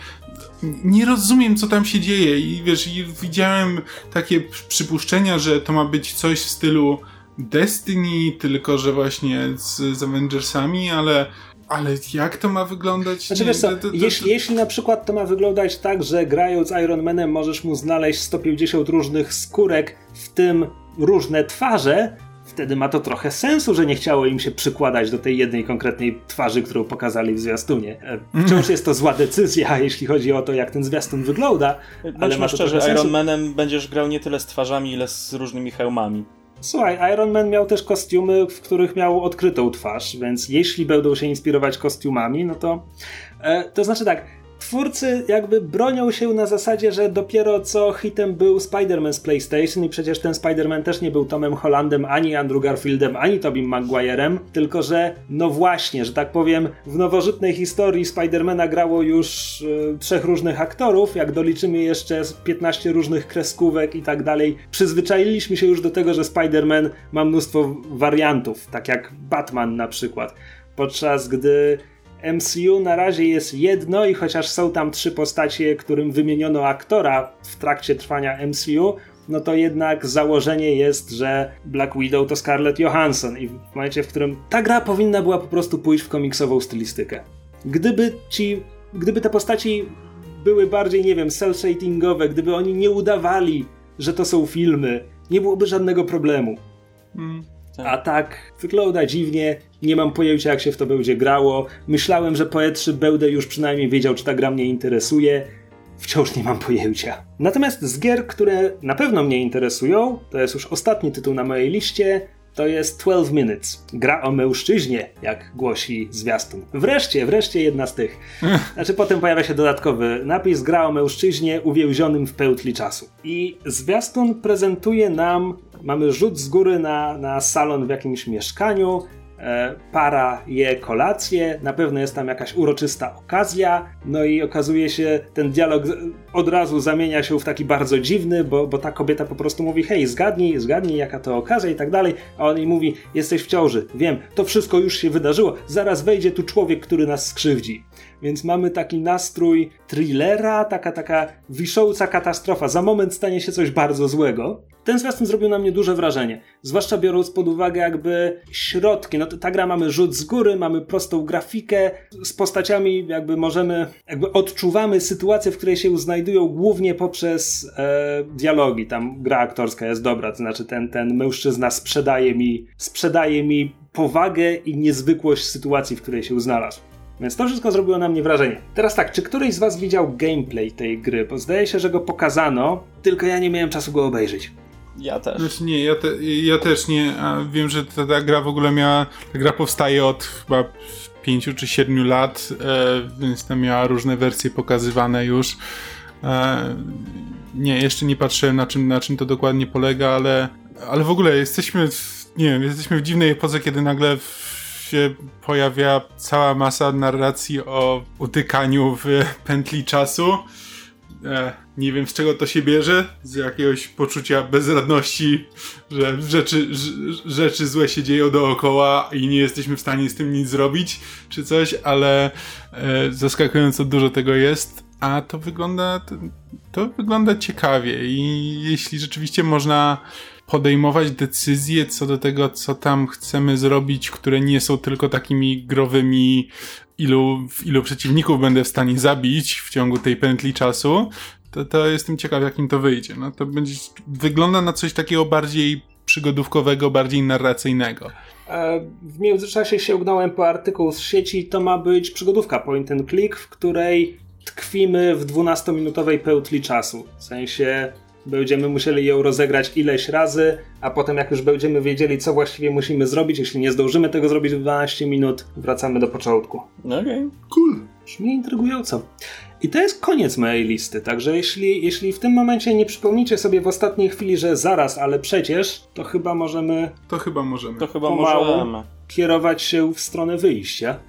Nie rozumiem, co tam się dzieje i wiesz, widziałem takie przypuszczenia, że to ma być coś w stylu Destiny, tylko że właśnie z, z Avengersami, ale ale jak to ma wyglądać? Znaczy, wiesz co, to, to, to, jeśli, jeśli na przykład to ma wyglądać tak, że grając Iron Manem możesz mu znaleźć 150 różnych skórek, w tym różne twarze, wtedy ma to trochę sensu, że nie chciało im się przykładać do tej jednej konkretnej twarzy, którą pokazali w zwiastunie. E, wciąż jest to zła decyzja, jeśli chodzi o to, jak ten zwiastun wygląda. ale ma szczerze, Iron Manem będziesz grał nie tyle z twarzami, ile z różnymi hełmami. Słuchaj, Iron Man miał też kostiumy, w których miał odkrytą twarz, więc jeśli będą się inspirować kostiumami, no to. E, to znaczy tak, twórcy jakby bronią się na zasadzie, że dopiero co hitem był Spider-Man z PlayStation i przecież ten Spider-Man też nie był Tomem Hollandem, ani Andrew Garfieldem, ani Tobim Maguirem, tylko że no właśnie, że tak powiem, w nowożytnej historii Spider-Mana grało już y, trzech różnych aktorów, jak doliczymy jeszcze 15 różnych kreskówek i tak dalej. Przyzwyczailiśmy się już do tego, że Spider-Man ma mnóstwo wariantów, tak jak Batman na przykład. Podczas gdy MCU na razie jest jedno i chociaż są tam trzy postacie, którym wymieniono aktora w trakcie trwania MCU, no to jednak założenie jest, że Black Widow to Scarlett Johansson i w momencie, w którym ta gra powinna była po prostu pójść w komiksową stylistykę. Gdyby ci, gdyby te postaci były bardziej, nie wiem, cel-shadingowe, gdyby oni nie udawali, że to są filmy, nie byłoby żadnego problemu. Mm. A tak wygląda dziwnie, nie mam pojęcia jak się w to będzie grało. Myślałem, że po E3 będę już przynajmniej wiedział, czy ta gra mnie interesuje. Wciąż nie mam pojęcia. Natomiast z gier, które na pewno mnie interesują, to jest już ostatni tytuł na mojej liście, to jest 12 Minutes. Gra o mężczyźnie, jak głosi zwiastun. Wreszcie, wreszcie jedna z tych. Znaczy potem pojawia się dodatkowy napis gra o mężczyźnie uwięzionym w pełtli czasu. I zwiastun prezentuje nam, mamy rzut z góry na, na salon w jakimś mieszkaniu, para je kolację, na pewno jest tam jakaś uroczysta okazja, no i okazuje się, ten dialog od razu zamienia się w taki bardzo dziwny, bo, bo ta kobieta po prostu mówi, hej, zgadnij, zgadnij jaka to okazja i tak dalej, a on jej mówi, jesteś w ciąży, wiem, to wszystko już się wydarzyło, zaraz wejdzie tu człowiek, który nas skrzywdzi. więc mamy taki nastrój thrillera, taka taka wisząca katastrofa. Za moment stanie się coś bardzo złego. Ten zwiastun zrobił na mnie duże wrażenie, zwłaszcza biorąc pod uwagę jakby środki. No ta gra mamy rzut z góry, mamy prostą grafikę, z postaciami jakby możemy, jakby odczuwamy sytuację, w której się znajdują głównie poprzez e, dialogi. Tam gra aktorska jest dobra, to znaczy ten, ten mężczyzna sprzedaje mi, sprzedaje mi powagę i niezwykłość sytuacji, w której się znalazł. Więc to wszystko zrobiło na mnie wrażenie. Teraz tak, czy któryś z Was widział gameplay tej gry? Bo zdaje się, że go pokazano, tylko ja nie miałem czasu go obejrzeć. Ja też. Znaczy nie, ja, te, ja też nie, a wiem, że ta, ta gra w ogóle miała, ta gra powstaje od chyba pięciu czy siedmiu lat, e, więc tam miała różne wersje pokazywane już. E, nie, jeszcze nie patrzyłem na czym, na czym to dokładnie polega, ale, ale w ogóle jesteśmy, w, nie wiem, jesteśmy w dziwnej epoce, kiedy nagle się pojawia cała masa narracji o utykaniu w pętli czasu. E, nie wiem z czego to się bierze, z jakiegoś poczucia bezradności, że rzeczy, rzeczy złe się dzieją dookoła i nie jesteśmy w stanie z tym nic zrobić, czy coś, ale e, zaskakująco dużo tego jest, a to wygląda, to, to wygląda ciekawie. I jeśli rzeczywiście można podejmować decyzje co do tego, co tam chcemy zrobić, które nie są tylko takimi growymi ilu, ilu przeciwników będę w stanie zabić w ciągu tej pętli czasu, to, to jestem ciekaw, jakim to wyjdzie. No to będzie, wygląda na coś takiego bardziej przygodówkowego, bardziej narracyjnego. E, w międzyczasie sięgnąłem po artykuł z sieci, to ma być przygodówka point and click, w której tkwimy w 12-minutowej pełtli czasu. W sensie będziemy musieli ją rozegrać ileś razy, a potem jak już będziemy wiedzieli, co właściwie musimy zrobić, jeśli nie zdążymy tego zrobić w 12 minut, wracamy do początku. Okej. Okay. Cool. Brzmi intrygująco. I to jest koniec mojej listy, także jeśli, jeśli w tym momencie nie przypomnicie sobie w ostatniej chwili, że zaraz, ale przecież, to chyba możemy... To chyba możemy. To chyba możemy kierować się w stronę wyjścia.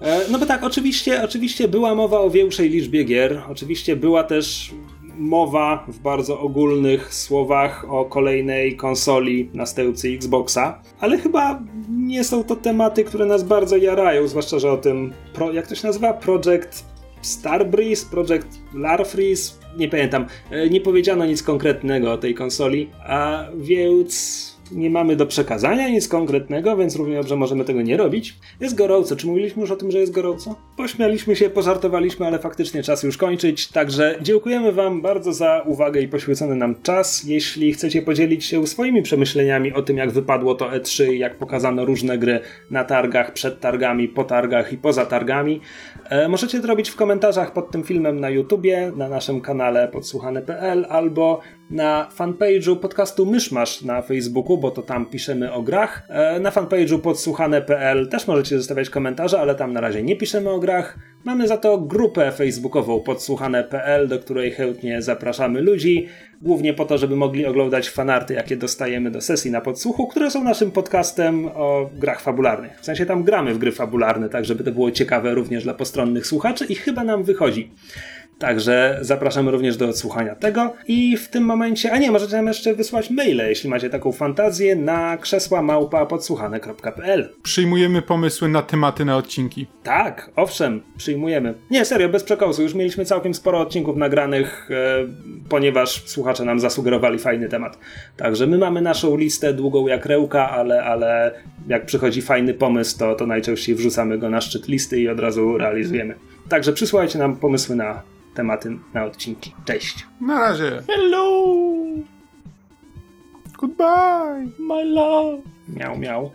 E, no bo tak, oczywiście, oczywiście była mowa o większej liczbie gier, oczywiście była też mowa w bardzo ogólnych słowach o kolejnej konsoli następcy Xboxa, ale chyba nie są to tematy, które nas bardzo jarają, zwłaszcza, że o tym, pro, jak to się nazywa? Project Starbreeze, Project Larfreeze, nie pamiętam, e, nie powiedziano nic konkretnego o tej konsoli, a więc nie mamy do przekazania nic konkretnego, więc równie dobrze możemy tego nie robić. Jest gorąco. Czy mówiliśmy już o tym, że jest gorąco? Pośmialiśmy się, pożartowaliśmy, ale faktycznie czas już kończyć. Także dziękujemy Wam bardzo za uwagę i poświęcony nam czas. Jeśli chcecie podzielić się swoimi przemyśleniami o tym, jak wypadło to E3 i jak pokazano różne gry na targach, przed targami, po targach i poza targami, e, możecie to robić w komentarzach pod tym filmem na YouTubie, na naszym kanale podsłuchane.pl albo na fanpage'u podcastu Myszmasz na Facebooku, bo to tam piszemy o grach. E, na fanpage'u podsłuchane.pl też możecie zostawiać komentarze, ale tam na razie nie piszemy o grach. Mamy za to grupę facebookową podsłuchane.pl, do której chętnie zapraszamy ludzi, głównie po to, żeby mogli oglądać fanarty, jakie dostajemy do sesji na podsłuchu, które są naszym podcastem o grach fabularnych. W sensie tam gramy w gry fabularne, tak żeby to było ciekawe również dla postronnych słuchaczy i chyba nam wychodzi. Także zapraszamy również do odsłuchania tego. I w tym momencie, a nie, możecie nam jeszcze wysłać maile, jeśli macie taką fantazję, na krzesła małpa podsłuchane.pl. Przyjmujemy pomysły na tematy na odcinki. Tak, owszem, przyjmujemy. Nie, serio, bez przekosu. Już mieliśmy całkiem sporo odcinków nagranych, e, ponieważ słuchacze nam zasugerowali fajny temat. Także my mamy naszą listę długą jak rełka, ale, ale jak przychodzi fajny pomysł, to, to najczęściej wrzucamy go na szczyt listy i od razu realizujemy. Także przysłajcie nam pomysły na tematy na odcinki. Cześć. Na razie. Hello. Goodbye. My love. Miał, miał.